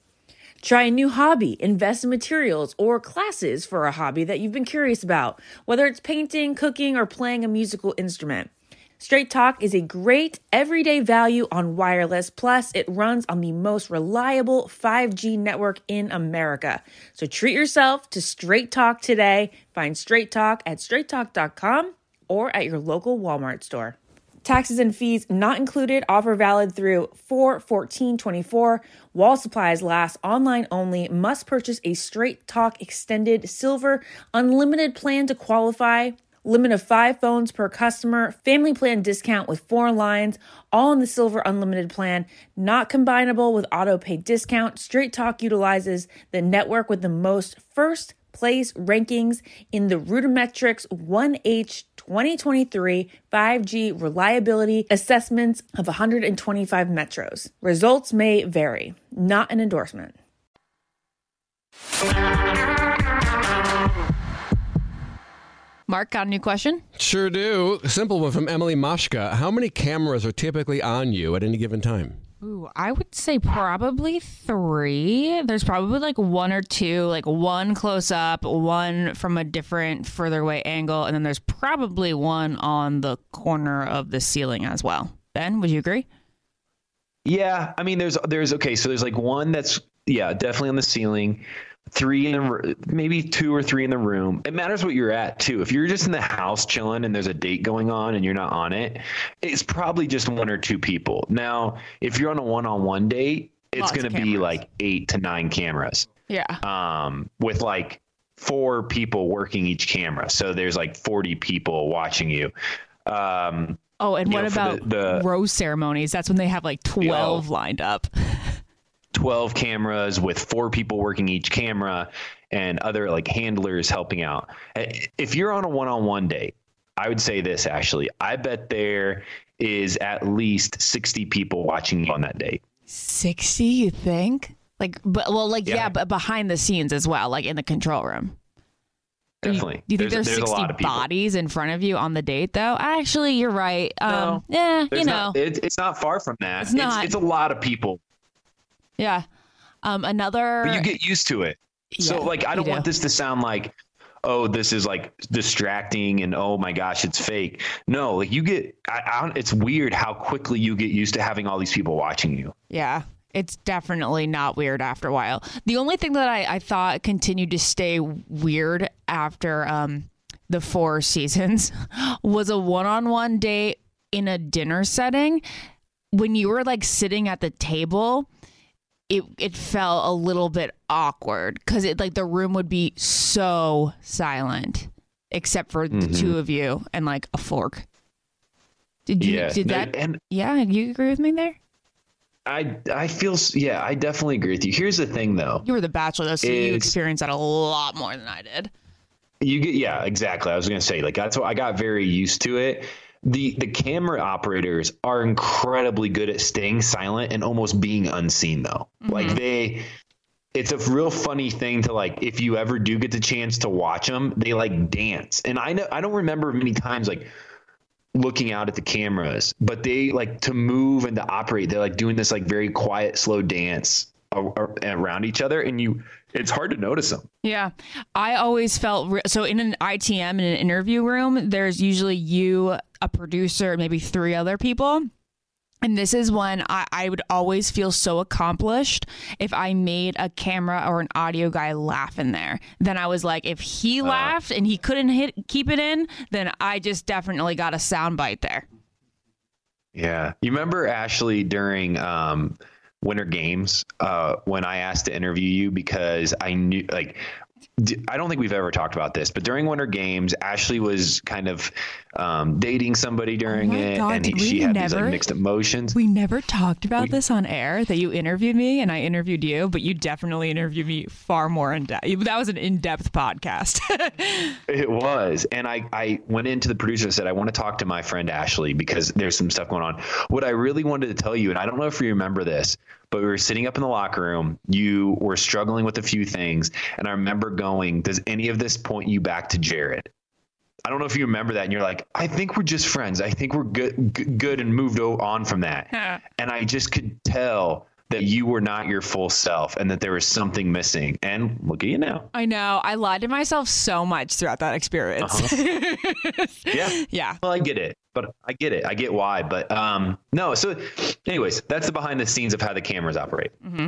Try a new hobby, invest in materials or classes for a hobby that you've been curious about, whether it's painting, cooking, or playing a musical instrument. Straight Talk is a great everyday value on wireless, plus, it runs on the most reliable 5G network in America. So treat yourself to Straight Talk today. Find Straight Talk at straighttalk.com or at your local Walmart store. Taxes and fees not included. Offer valid through 4 14 24. While supplies last. Online only. Must purchase a Straight Talk Extended Silver Unlimited plan to qualify. Limit of five phones per customer. Family plan discount with four lines. All in the Silver Unlimited plan. Not combinable with auto pay discount. Straight Talk utilizes the network with the most first place rankings in the RootMetrics 1H 2023 5G reliability assessments of 125 metros. Results may vary, not an endorsement. Mark, got a new question? Sure do. Simple one from Emily Mashka. How many cameras are typically on you at any given time? Ooh, I would say probably three. There's probably like one or two, like one close up, one from a different, further away angle, and then there's probably one on the corner of the ceiling as well. Ben, would you agree? Yeah, I mean, there's there's okay, so there's like one that's yeah, definitely on the ceiling. Three in the maybe two or three in the room. It matters what you're at too. If you're just in the house chilling and there's a date going on and you're not on it, it's probably just one or two people. Now, if you're on a one-on-one date, it's going to be like eight to nine cameras. Yeah. um, with like four people working each camera. So there's like 40 people watching you. Um, Oh, and what know, about the- the- rose ceremonies? That's when they have like 12 lined up. 12 cameras with four people working each camera and other like handlers helping out. Eh, If you're on a one-on-one date, I would say this Ashley. I bet there is at least 60 people watching you on that date. 60, you think? Like, but well, like, yeah, Yeah. but behind the scenes as well, like in the control room. Do you- Definitely. Do you think There's- there's, there's 60 lot of people. bodies in front of you on the date, though? Actually, you're right. Um, yeah, There's you know, not, it, it's not far from that. It's not. It's, a lot of people, yeah. Um, another. but you get used to it. So like I don't want this to sound like oh this is like distracting and oh my gosh it's fake. No, like you get I, I don't, it's weird how quickly you get used to having all these people watching you. Yeah, it's definitely not weird after a while. The only thing that I, I thought continued to stay weird after um, the four seasons was a one on one date in a dinner setting. When you were like sitting at the table, it it felt a little bit awkward because it like the room would be so silent except for the Mm-hmm. two of you and like a fork. Did you Yeah, did that and- Yeah, you agree with me there? I I feel yeah I definitely agree with you. Here's the thing though. You were the bachelor though, so you experienced that a lot more than I did. You get yeah, exactly. I was gonna say like that's what I got very used to it. The the camera operators are incredibly good at staying silent and almost being unseen though. Mm-hmm. Like they it's a real funny thing to like if you ever do get the chance to watch them, they like dance. And I know I don't remember many times like looking out at the cameras, but they like to move and to operate. They're like doing this like very quiet, slow dance around each other, and you it's hard to notice them. Yeah. I always felt re- so in an ITM in an interview room, there's usually you, a producer, maybe three other people. And this is when I, I would always feel so accomplished if I made a camera or an audio guy laugh in there. Then I was like, if he laughed and he couldn't hit keep it in, then I just definitely got a sound bite there. Yeah. You remember Ashley during um, Winter Games uh, when I asked to interview you because I knew, like, I don't think we've ever talked about this, but during Winter Games, Ashley was kind of um, dating somebody during Oh it, God, and he, she we had these like mixed emotions. We never talked about this on air that you interviewed me and I interviewed you, but you definitely interviewed me far more in depth. That was an in depth podcast. It was. And I, I went into the producer and said, I want to talk to my friend Ashley because there's some stuff going on. What I really wanted to tell you, and I don't know if you remember this, but we were sitting up in the locker room. You were struggling with a few things. And I remember going, Does any of this point you back to Jared? I don't know if you remember that. And you're like, I think we're just friends. I think we're good, good and moved on from that. and I just could tell that you were not your full self and that there was something missing. And look at you now. I know. I lied to myself so much throughout that experience. Yeah. yeah. Well, I get it, but I get it. I get why. But um, no. So, anyways, that's the behind the scenes of how the cameras operate. Mm-hmm.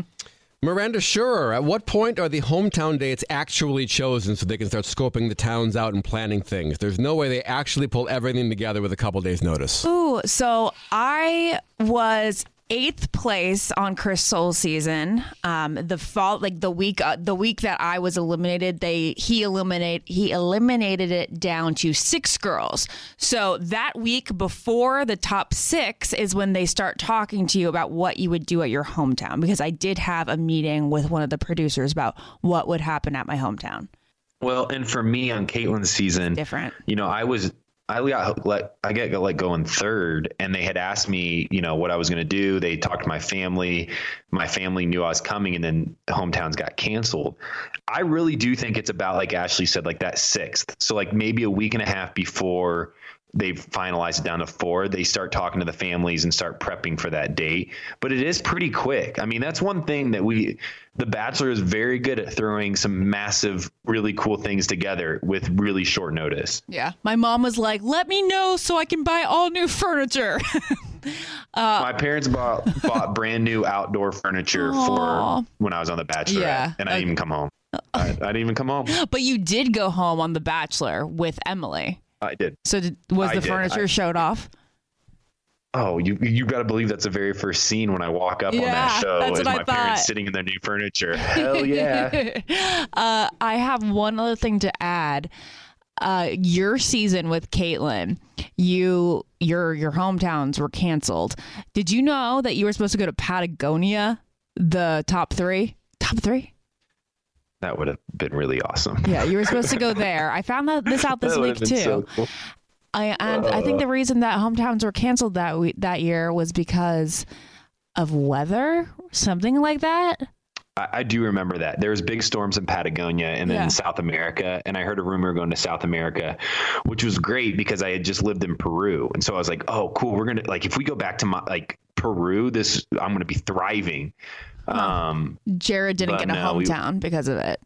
Miranda Schurer, at what point are the hometown dates actually chosen so they can start scoping the towns out and planning things? There's no way they actually pull everything together with a couple days' notice. Ooh, so I was eighth place on Chris Soules season. Um, the fall, like the week, uh, the week that I was eliminated, they he eliminate he eliminated it down to six girls. So that week before the top six is when they start talking to you about what you would do at your hometown. Because I did have a meeting with one of the producers about what would happen at my hometown. Well, and for me on Kaitlyn's season, Different. You know, I was. I got let I get let go in third, and they had asked me, you know, what I was going to do. They talked to my family. My family knew I was coming, and then hometowns got canceled. I really do think it's about like Ashley said, like that sixth. So like maybe a week and a half before they finalize it down to four, they start talking to the families and start prepping for that date. But it is pretty quick. I mean, that's one thing that we, The Bachelor, is very good at throwing some massive, really cool things together with really short notice. Yeah. My mom was like, let me know so I can buy all new furniture. Uh, My parents bought bought brand new outdoor furniture Aw. for when I was on The Bachelor, Yeah. and I didn't even come home. Uh, I, I didn't even come home. But you did go home on The Bachelor with Emily. I did. So did, was I the did. furniture I- showed off? Oh, you you got to believe that's the very first scene when I walk up on that show that's is what I my thought. parents sitting in their new furniture. Hell yeah! uh, I have one other thing to add. Uh, your season with Kaitlyn, you your your hometowns were canceled. Did you know that you were supposed to go to Patagonia? The top three, top three. That would have been really awesome. Yeah, you were supposed to go there. I found that this out this week too. so cool. I and I think the uh. reason that hometowns were canceled that we, that year was because of weather, something like that. I, I do remember that. There was big storms in Patagonia and then Yeah. South America, and I heard a rumor going to South America, which was great because I had just lived in Peru, and so I was like, "Oh, cool, we're gonna like if we go back to my like Peru, this I'm gonna be thriving." Um, Jared didn't get a no, we- hometown because of it.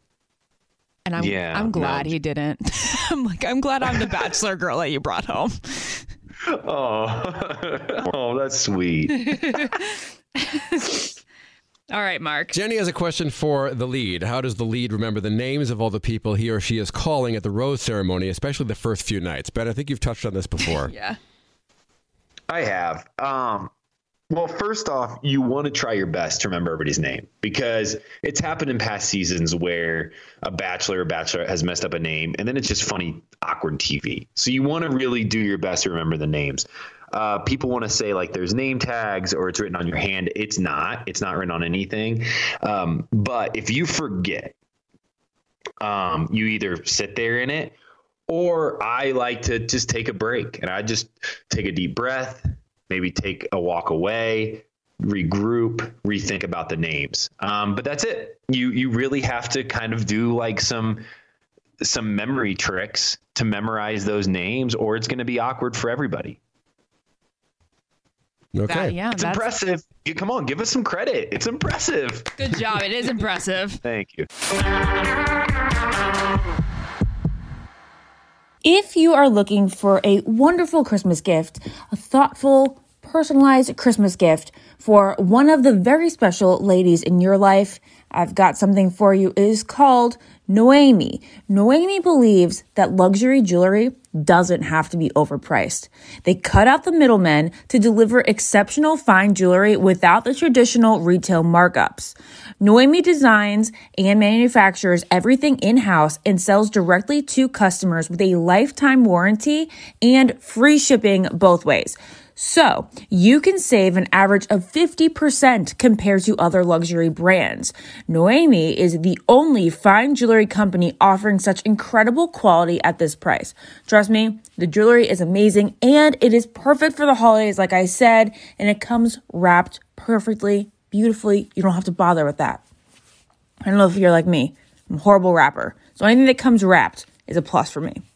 And I'm Yeah, I'm glad no. he didn't. I'm like I'm glad I'm the bachelor girl that you brought home. oh, oh, that's sweet. All right, Mark. Jenny has a question for the lead. How does the lead remember the names of all the people he or she is calling at the rose ceremony, especially the first few nights? Ben, I think you've touched on this before. Yeah. I have. Um, well, first off, you want to try your best to remember everybody's name because it's happened in past seasons where a bachelor or bachelorette has messed up a name and then it's just funny, awkward TV. So you want to really do your best to remember the names. Uh, people want to say like there's name tags or it's written on your hand. It's not. It's not written on anything. Um, but if you forget, um, you either sit there in it or I like to just take a break and I just take a deep breath, maybe take a walk away, regroup, rethink about the names. Um, but that's it. You you really have to kind of do like some some memory tricks to memorize those names, or it's going to be awkward for everybody. Okay. That, yeah, It's that's impressive. You, come on, give us some credit. It's impressive. good job. It is impressive. Thank you. If you are looking for a wonderful Christmas gift, a thoughtful, personalized Christmas gift for one of the very special ladies in your life, I've got something for you. It is called Noemie. Noemie believes that luxury jewelry doesn't have to be overpriced. They cut out the middlemen to deliver exceptional fine jewelry without the traditional retail markups. Noemie designs and manufactures everything in house and sells directly to customers with a lifetime warranty and free shipping both ways. So you can save an average of 50% compared to other luxury brands. Noemie is the only fine jewelry company offering such incredible quality at this price. Trust me, the jewelry is amazing and it is perfect for the holidays, like I said, and it comes wrapped perfectly, beautifully. You don't have to bother with that. I don't know if you're like me. I'm a horrible wrapper. So anything that comes wrapped is a plus for me.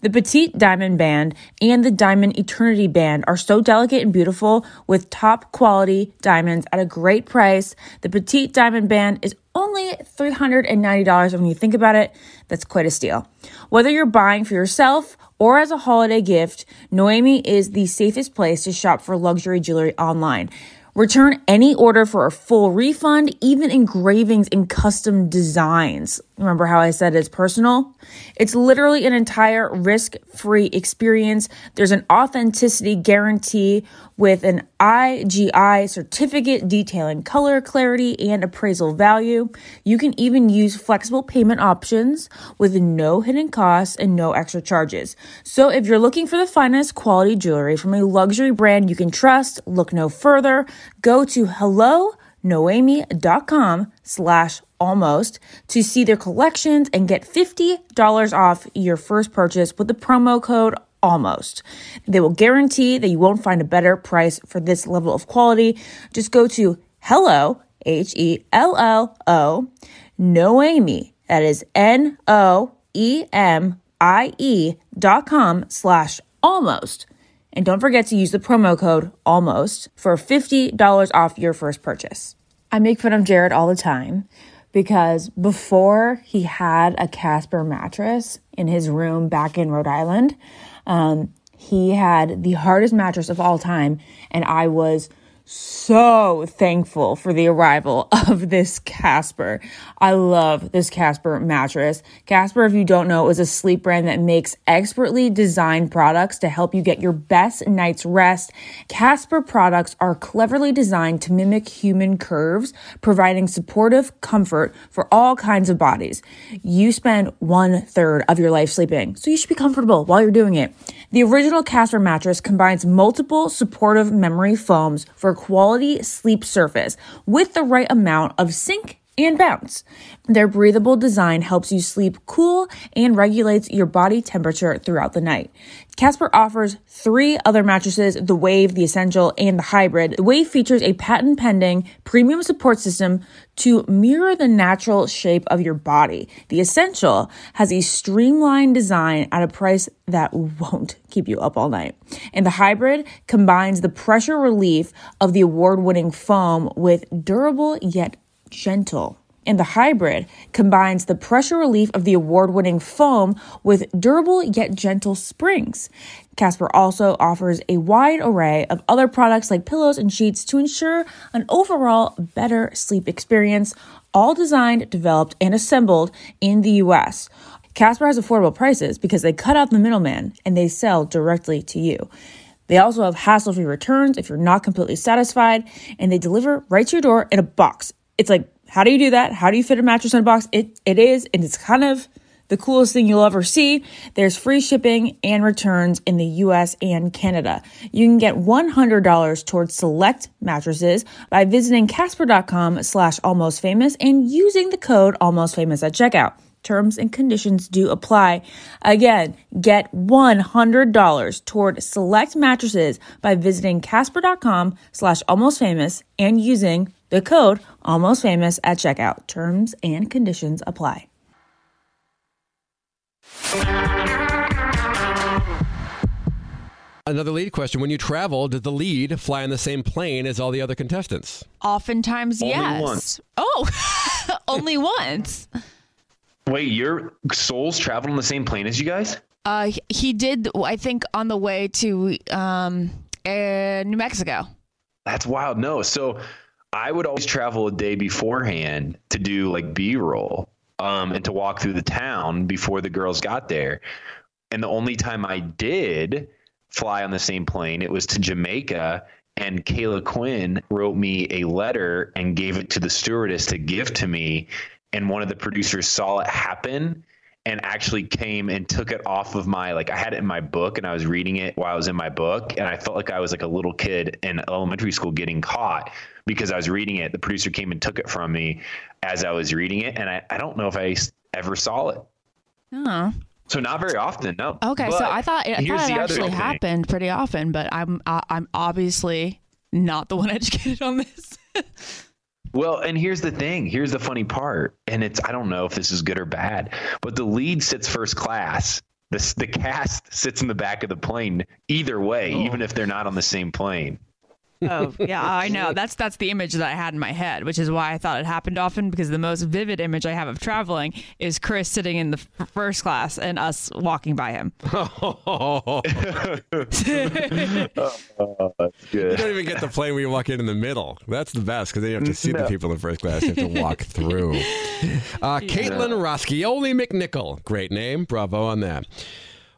The Petite Diamond Band and the Diamond Eternity Band are so delicate and beautiful with top quality diamonds at a great price. The Petite Diamond Band is only $390. When you think about it, that's quite a steal. Whether you're buying for yourself or as a holiday gift, Noemie is the safest place to shop for luxury jewelry online. Return any order for a full refund, even engravings and custom designs. Remember how I said it's personal? It's literally an entire risk free experience. There's an authenticity guarantee with an IGI certificate detailing color, clarity, and appraisal value. You can even use flexible payment options with no hidden costs and no extra charges. So if you're looking for the finest quality jewelry from a luxury brand you can trust, look no further. Go to hello hellonoemie.com slash almost to see their collections and get $50 off your first purchase with the promo code almost. They will guarantee that you won't find a better price for this level of quality. Just go to hello, H E L L O, Noemie, that is N O E M I E dot com slash almost. And don't forget to use the promo code almost for $50 off your first purchase. I make fun of Jared all the time because before he had a Casper mattress in his room back in Rhode Island, um, he had the hardest mattress of all time, and I was so thankful for the arrival of this Casper. I love this Casper mattress. Casper, if you don't know, is a sleep brand that makes expertly designed products to help you get your best night's rest. Casper products are cleverly designed to mimic human curves, providing supportive comfort for all kinds of bodies. You spend one third of your life sleeping, so you should be comfortable while you're doing it. The original Casper mattress combines multiple supportive memory foams for quality sleep surface with the right amount of sink and bounce. Their breathable design helps you sleep cool and regulates your body temperature throughout the night. Casper offers three other mattresses the Wave, the Essential, and the Hybrid. The Wave features a patent pending premium support system to mirror the natural shape of your body. The Essential has a streamlined design at a price that won't keep you up all night. And the Hybrid combines the pressure relief of the award winning foam with durable yet gentle. And the hybrid combines the pressure relief of the award winning foam with durable yet gentle springs. Casper also offers a wide array of other products like pillows and sheets to ensure an overall better sleep experience, all designed, developed, and assembled in the US. Casper has affordable prices because they cut out the middleman and they sell directly to you. They also have hassle free returns if you're not completely satisfied, and they deliver right to your door in a box. It's like, how do you do that? How do you fit a mattress in a box? It it is, and it's kind of the coolest thing you'll ever see. There's free shipping and returns in the US and Canada. You can get $100 towards select mattresses by visiting casper.com slash almost famous and using the code almost famous at checkout. Terms and conditions do apply. Again, get $100 toward select mattresses by visiting casper.com slash almost famous and using the code almost famous at checkout. Terms and conditions apply. Another lead question. When you travel, did the lead fly on the same plane as all the other contestants? Oftentimes, Only yes. once. Oh, only once. Wait, your Soules traveled on the same plane as you guys? Uh, he did, I think, on the way to um, uh, New Mexico. That's wild. No. So I would always travel a day beforehand to do like B roll um, and to walk through the town before the girls got there. And the only time I did fly on the same plane, it was to Jamaica. And Caila Quinn wrote me a letter and gave it to the stewardess to give to me. And one of the producers saw it happen and actually came and took it off of my like I had it in my book and I was reading it while I was in my book and I felt like I was like a little kid in elementary school getting caught because I was reading it. The producer came and took it from me as I was reading it and I, I don't know if I ever saw it. Oh. So not very often, no. Okay, so I thought it, I thought it actually happened pretty often, but I'm I, I'm obviously not the one educated on this. Well, and here's the thing. Here's the funny part, and it's I don't know if this is good or bad, but the lead sits first class. The the cast sits in the back of the plane. Either way, oh. even if they're not on the same plane. Oh yeah, I know. That's that's the image that I had in my head, which is why I thought it happened often. Because the most vivid image I have of traveling is Chris sitting in the f- first class and us walking by him. That's You don't even get the plane where you walk in in the middle. That's the best because then you have to see the people in first class. You have to walk through. Uh, Caitlin Roskioli McNichol. Great name. Bravo on that.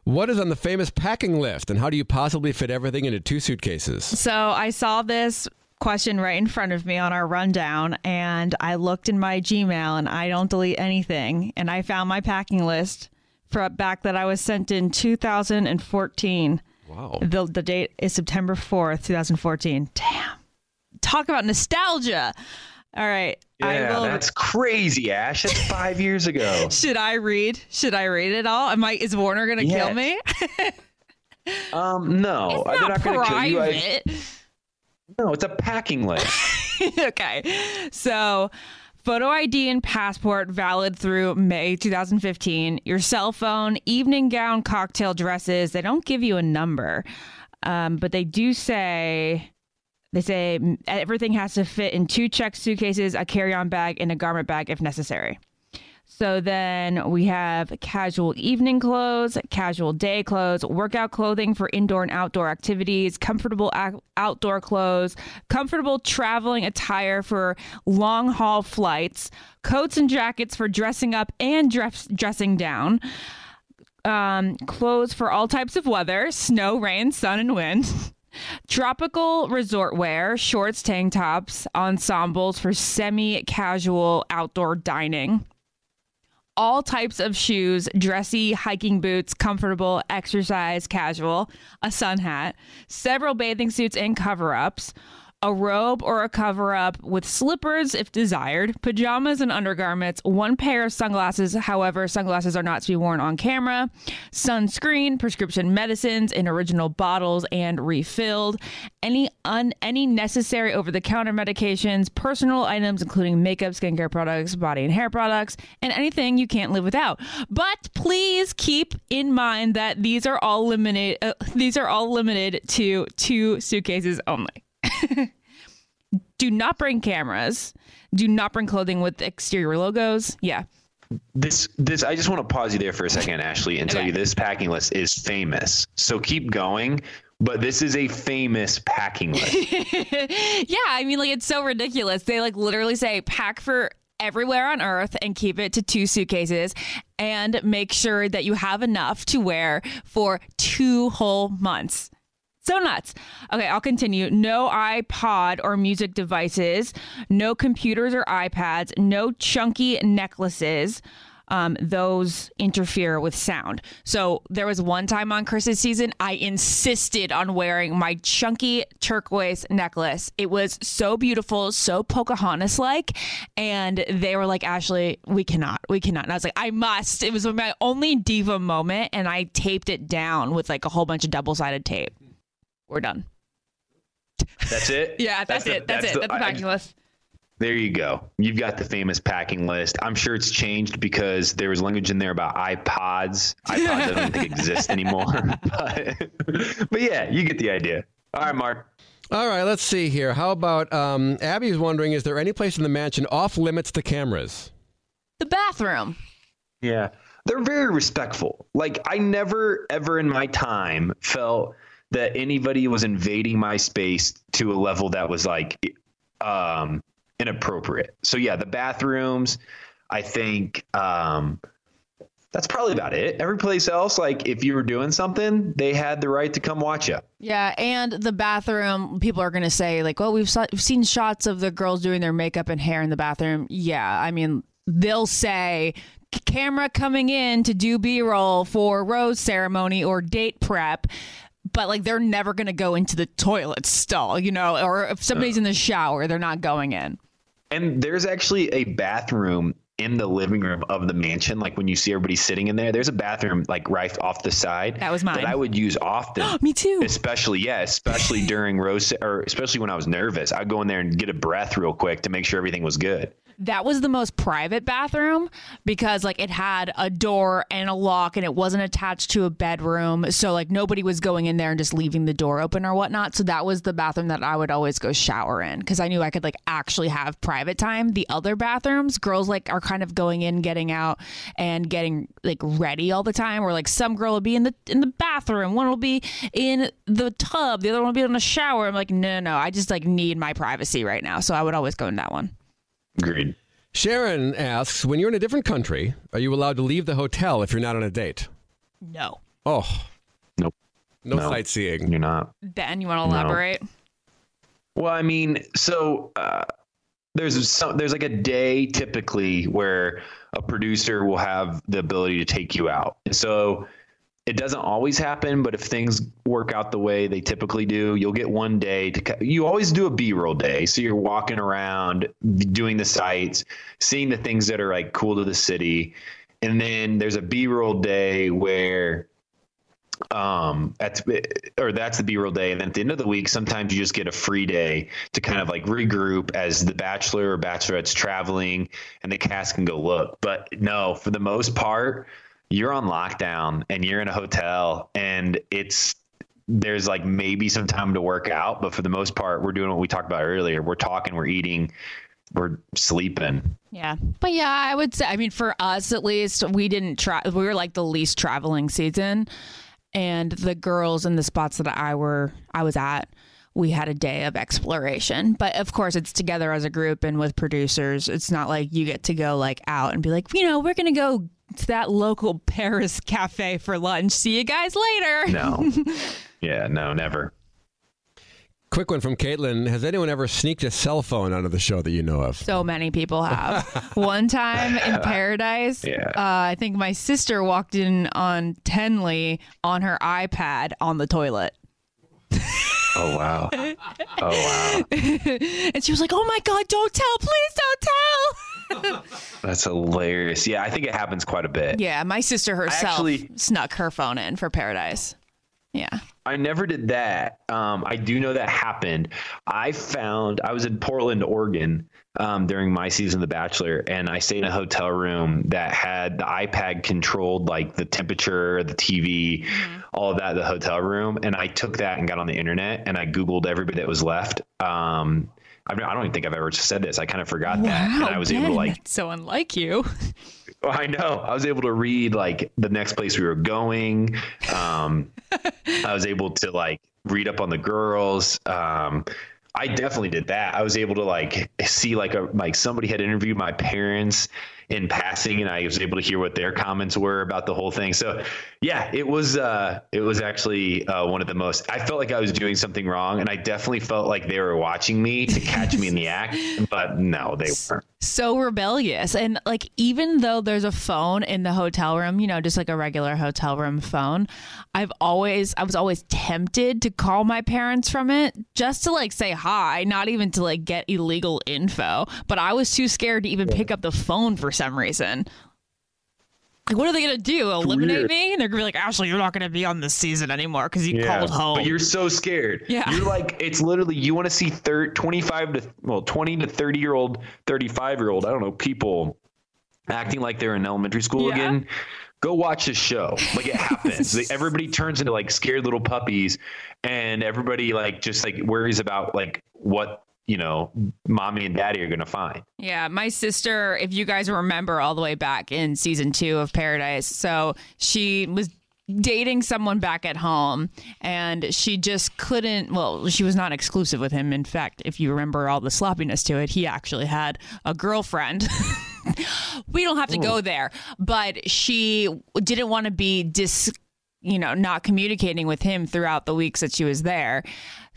What is on the famous packing list, and how do you possibly fit everything into two suitcases? So I saw this question right in front of me on our rundown, and I looked in my Gmail, and I don't delete anything, and I found my packing list for back that I was sent in 2014. Wow. The the date is September 4th, 2014. Damn. Talk about nostalgia. All right. I Yeah, will that's crazy, Ash. That's five years ago. Should I read? Should I read it all? Am I is Warner going to Yeah. kill me? Um, no, it's they're not going to kill you. I, no, it's a packing list. okay. So, photo ID and passport valid through May 2015. Your cell phone, evening gown, cocktail dresses. They don't give you a number, um, but they do say. They say everything has to fit in two checked suitcases, a carry on bag, and a garment bag if necessary. So then we have casual evening clothes, casual day clothes, workout clothing for indoor and outdoor activities, comfortable outdoor clothes, comfortable traveling attire for long haul flights, coats and jackets for dressing up and dress- dressing down. Um, clothes for all types of weather snow, rain, sun, and wind. Tropical resort wear, shorts, tank tops, ensembles for semi casual outdoor dining. All types of shoes dressy, hiking boots, comfortable, exercise, casual, a sun hat, several bathing suits and cover ups, a robe or a cover up with slippers if desired, pajamas and undergarments, one pair of sunglasses, however, sunglasses are not to be worn on camera, sunscreen, prescription medicines in original bottles and refilled, any un- any necessary over the counter medications, personal items including makeup, skincare products, body and hair products, and anything you can't live without. But please keep in mind that these are all limited uh, these are all limited to two suitcases only. Do not bring cameras. Do not bring clothing with exterior logos. Yeah. This this I just want to pause you there for a second, Ashley, and tell you this packing list is famous. So keep going, but this is a famous packing list. yeah, I mean, like it's so ridiculous. They like literally say pack for everywhere on earth and keep it to two suitcases and make sure that you have enough to wear for two whole months. So nuts. Okay, I'll continue. No iPod or music devices, no computers or iPads, no chunky necklaces. Um, those interfere with sound. So there was one time on Chris's season, I insisted on wearing my chunky turquoise necklace. It was so beautiful, so Pocahontas like. And they were like, Ashley, we cannot, we cannot. And I was like, I must. It was my only diva moment. And I taped it down with like a whole bunch of double sided tape. We're done. That's it. Yeah, that's, the- it. That's, it. the- That's the I- packing list. There you go. You've got the famous packing list. I'm sure it's changed because there was language in there about iPods. iPods I don't think exist anymore. but, but yeah, you get the idea. All right, Mark. All right, let's see here. How about um, Abby's wondering is there any place in the mansion off limits to cameras? The bathroom. Yeah. They're very respectful. Like I never ever in my time felt that anybody was invading my space to a level that was like um inappropriate. So yeah, the bathrooms, I think um that's probably about it. Every place else, like if you were doing something, they had the right to come watch you. Yeah, and the bathroom, people are to say, like, well, we've, saw, we've seen shots of the girls doing their makeup and hair in the bathroom. Yeah, I mean, they'll say, camera coming in to do B roll for rose ceremony or date prep. But like, they're never going to go into the toilet stall, you know, or if somebody's in the shower, they're not going in. And there's actually a bathroom in the living room of the mansion. Like when you see everybody sitting in there, there's a bathroom like right off the side. That was mine. That I would use often. Me too. Especially, yeah, especially during rose or especially when I was nervous. I'd go in there and get a breath real quick to make sure everything was good. That was the most private bathroom because like it had a door and a lock and it wasn't attached to a bedroom. So like nobody was going in there and just leaving the door open or whatnot. So that was the bathroom that i would always go shower in because i knew i could like actually have private time. The other bathrooms girls like are kind of going in getting out and getting like ready all the time. Or like some girl will be in the in the bathroom one will be in the tub the other one will be in the shower. I'm like no no no. I just like need my privacy right now. So i would always go in that one Agreed. Sharon asks, when you're in a different country, are you allowed to leave the hotel if you're not on a date? no Oh, Nope. no, No. sightseeing. You're not. Ben, you want to No. elaborate? Well, I mean, so uh, there's some, there's like a day typically where a producer will have the ability to take you out. And so it doesn't always happen, but if things work out the way they typically do, you'll get one day to. You always do a B-roll day, so you're walking around, doing the sights, seeing the things that are like cool to the city, and then there's a B-roll day where um that's or that's the b-roll day. And then at the end of the week sometimes you just get a free day to kind of like regroup as the bachelor or bachelorette's traveling and the cast can go look. But no for the most part you're on lockdown and you're in a hotel and it's there's like maybe some time to work out but for the most part we're doing what we talked about earlier we're talking we're eating we're sleeping. Yeah. But yeah, I would say, I mean, for us at least, we didn't try, we were like the least traveling season. And the girls in the spots that I were, I was at, we had a day of exploration. But of course, it's together as a group and with producers. It's not like you get to go like out and be like, you know, we're going to go to that local Paris cafe for lunch. See you guys later. No. yeah, no, never. Quick one from Caitlin. Has anyone ever sneaked a cell phone out of the show that you know of? So many people have. One time in Paradise, Yeah. uh, I think my sister walked in on Tenley on her iPad on the toilet. Oh wow. Oh wow. and she was like, "Oh my god, don't tell, please don't tell." That's hilarious. Yeah, I think it happens quite a bit. yeah, my sister herself actually- snuck her phone in for Paradise. Yeah. I never did that. Um, I do know that happened. I found I was in Portland, Oregon, um, during my season of The Bachelor, and I stayed in a hotel room that had the iPad controlled like the temperature, the TV, all of that, the hotel room. And I took that and got on the internet and I Googled everybody that was left. Um, I don't I don't even think I've ever said this. I kind of forgot that, and I was able to Ben, like so unlike you. I know. I was able to read like the next place we were going. Um, I was able to like read up on the girls. Um, I definitely did that. I was able to like see like a like somebody had interviewed my parents in passing, and I was able to hear what their comments were about the whole thing. So, yeah, it was uh, it was actually uh, one of the most. I felt like I was doing something wrong, and I definitely felt like they were watching me to catch me in the act. But no, they weren't. so rebellious. And like, even though there's a phone in the hotel room, you know, just like a regular hotel room phone, I've always, I was always tempted to call my parents from it just to like say hi, not even to like get illegal info. But I was too scared to even pick up the phone for some reason. Like, what are they to do? Eliminate me? And they're to be like, Ashley, you're not to be on this season anymore because you called home. But you're so scared. Yeah. You're like, it's literally, you want to see thir- 25 to, well, 20 to 30 year old, 35 year old, I don't know, people acting like they're in elementary school Yeah. again. Go watch the show. Like it happens. Everybody turns into like scared little puppies and everybody like just like worries about like what, you know, mommy and daddy are going to find. Yeah, my sister, if you guys remember all the way back in season two of Paradise, so she was dating someone back at home and she just couldn't well she was not exclusive with him. In fact if you remember all the sloppiness to it he actually had a girlfriend. We don't have to go hmm. there but she didn't want to be dis you know not communicating with him throughout the weeks that she was there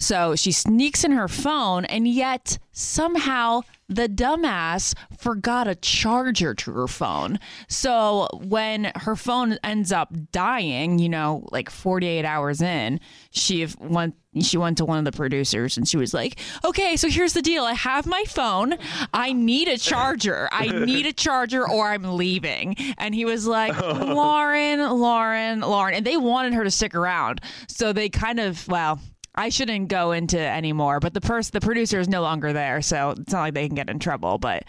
so she sneaks in her phone and yet somehow the dumbass forgot a charger to her phone so when her phone ends up dying you know like 48 hours in she went she went to one of the producers and she was like, "Okay, so here's the deal. I have my phone. I need a charger. I need a charger or I'm leaving." And he was like, "Lauren, Lauren, Lauren." And they wanted her to stick around. So they kind of, well, I shouldn't go into any more, but the person the producer is no longer there, so it's not like they can get in trouble, but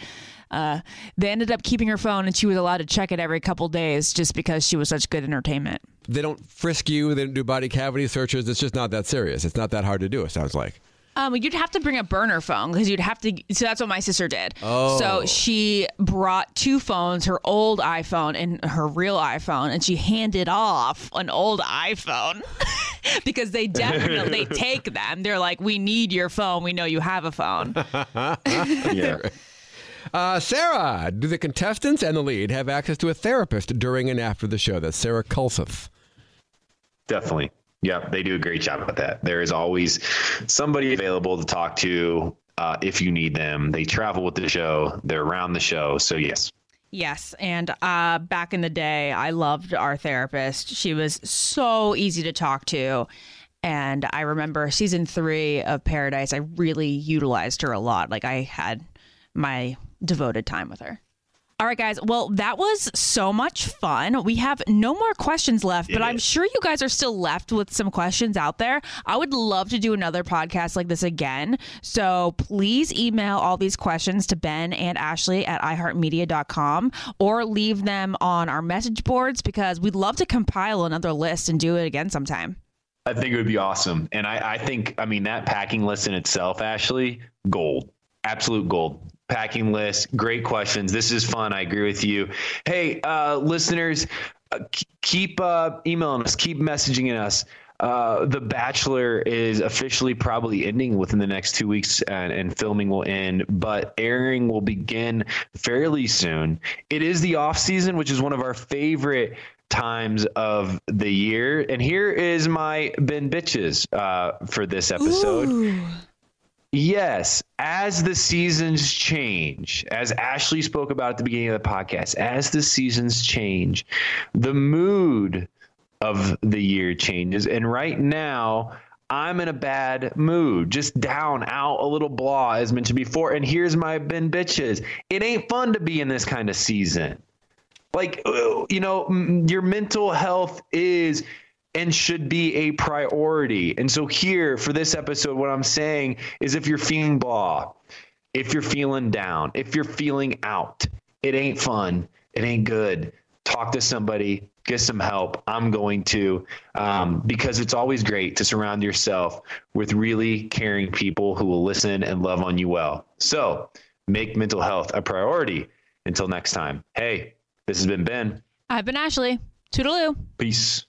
uh, they ended up keeping her phone and she was allowed to check it every couple days just because she was such good entertainment. They don't frisk you. They don't do body cavity searches. It's just not that serious. It's not that hard to do. It sounds like. Um, you'd have to bring a burner phone because you'd have to. So that's what my sister did. Oh. So she brought two phones, her old iPhone and her real iPhone, and she handed off an old iPhone because they definitely take them. They're like, "We need your phone. We know you have a phone." Yeah. Uh, Sarah, do the contestants and the lead have access to a therapist during and after the show? That's Sarah Kulseth. Definitely. Yeah, they do a great job at that. There is always somebody available to talk to uh, if you need them. They travel with the show, they're around the show. So, yes. Yes, and uh, back in the day, I loved our therapist. She was so easy to talk to. And I remember season three of Paradise, I really utilized her a lot. Like I had my devoted time with her. All right, guys. Well, that was so much fun. We have no more questions left, but I'm sure you guys are still left with some questions out there. I would love to do another podcast like this again. So please email all these questions to Ben and Ashley at iHeartMedia.com or leave them on our message boards because we'd love to compile another list and do it again sometime. I think it would be awesome. And I, I think, I mean, that packing list in itself, Ashley, gold. absolute gold. Packing list, great questions. This is fun. I agree with you. Hey, uh, listeners, uh, keep uh, emailing us, keep messaging us. Uh, the Bachelor is officially probably ending within the next two weeks, and, and, filming will end, but airing will begin fairly soon. It is the off season, which is one of our favorite times of the year. And here is my Ben Bitches uh, for this episode. Ooh. Yes, as the seasons change, as Ashley spoke about at the beginning of the podcast, as the seasons change, the mood of the year changes. And right now, I'm in a bad mood, just down, out, a little blah, as mentioned before. And here's my Ben bitches. It ain't fun to be in this kind of season. Like, uh, you know, your mental health is and should be a priority. And so, here for this episode, what I'm saying is if you're feeling blah, if you're feeling down, if you're feeling out, it ain't fun. It ain't good. Talk to somebody, get some help. I'm going to, um, because it's always great to surround yourself with really caring people who will listen and love on you well. So make mental health a priority. Until next time, hey, this has been Ben. I've been Ashley. Toodaloo. Peace.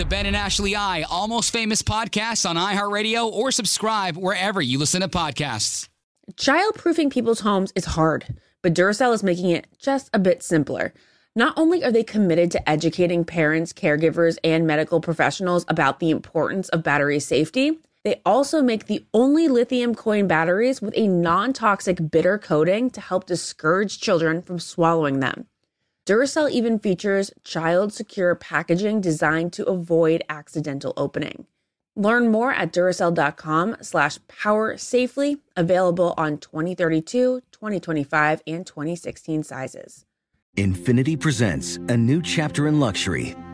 The Ben and Ashley I Almost Famous podcast on iHeartRadio or subscribe wherever you listen to podcasts. Childproofing people's homes is hard, but Duracell is making it just a bit simpler. Not only are they committed to educating parents, caregivers, and medical professionals about the importance of battery safety, they also make the only lithium coin batteries with a non toxic bitter coating to help discourage children from swallowing them. Duracell even features child secure packaging designed to avoid accidental opening. Learn more at Duracell.com slash power safely, available on 2032, 2025, and 2016 sizes. Infiniti presents a new chapter in luxury,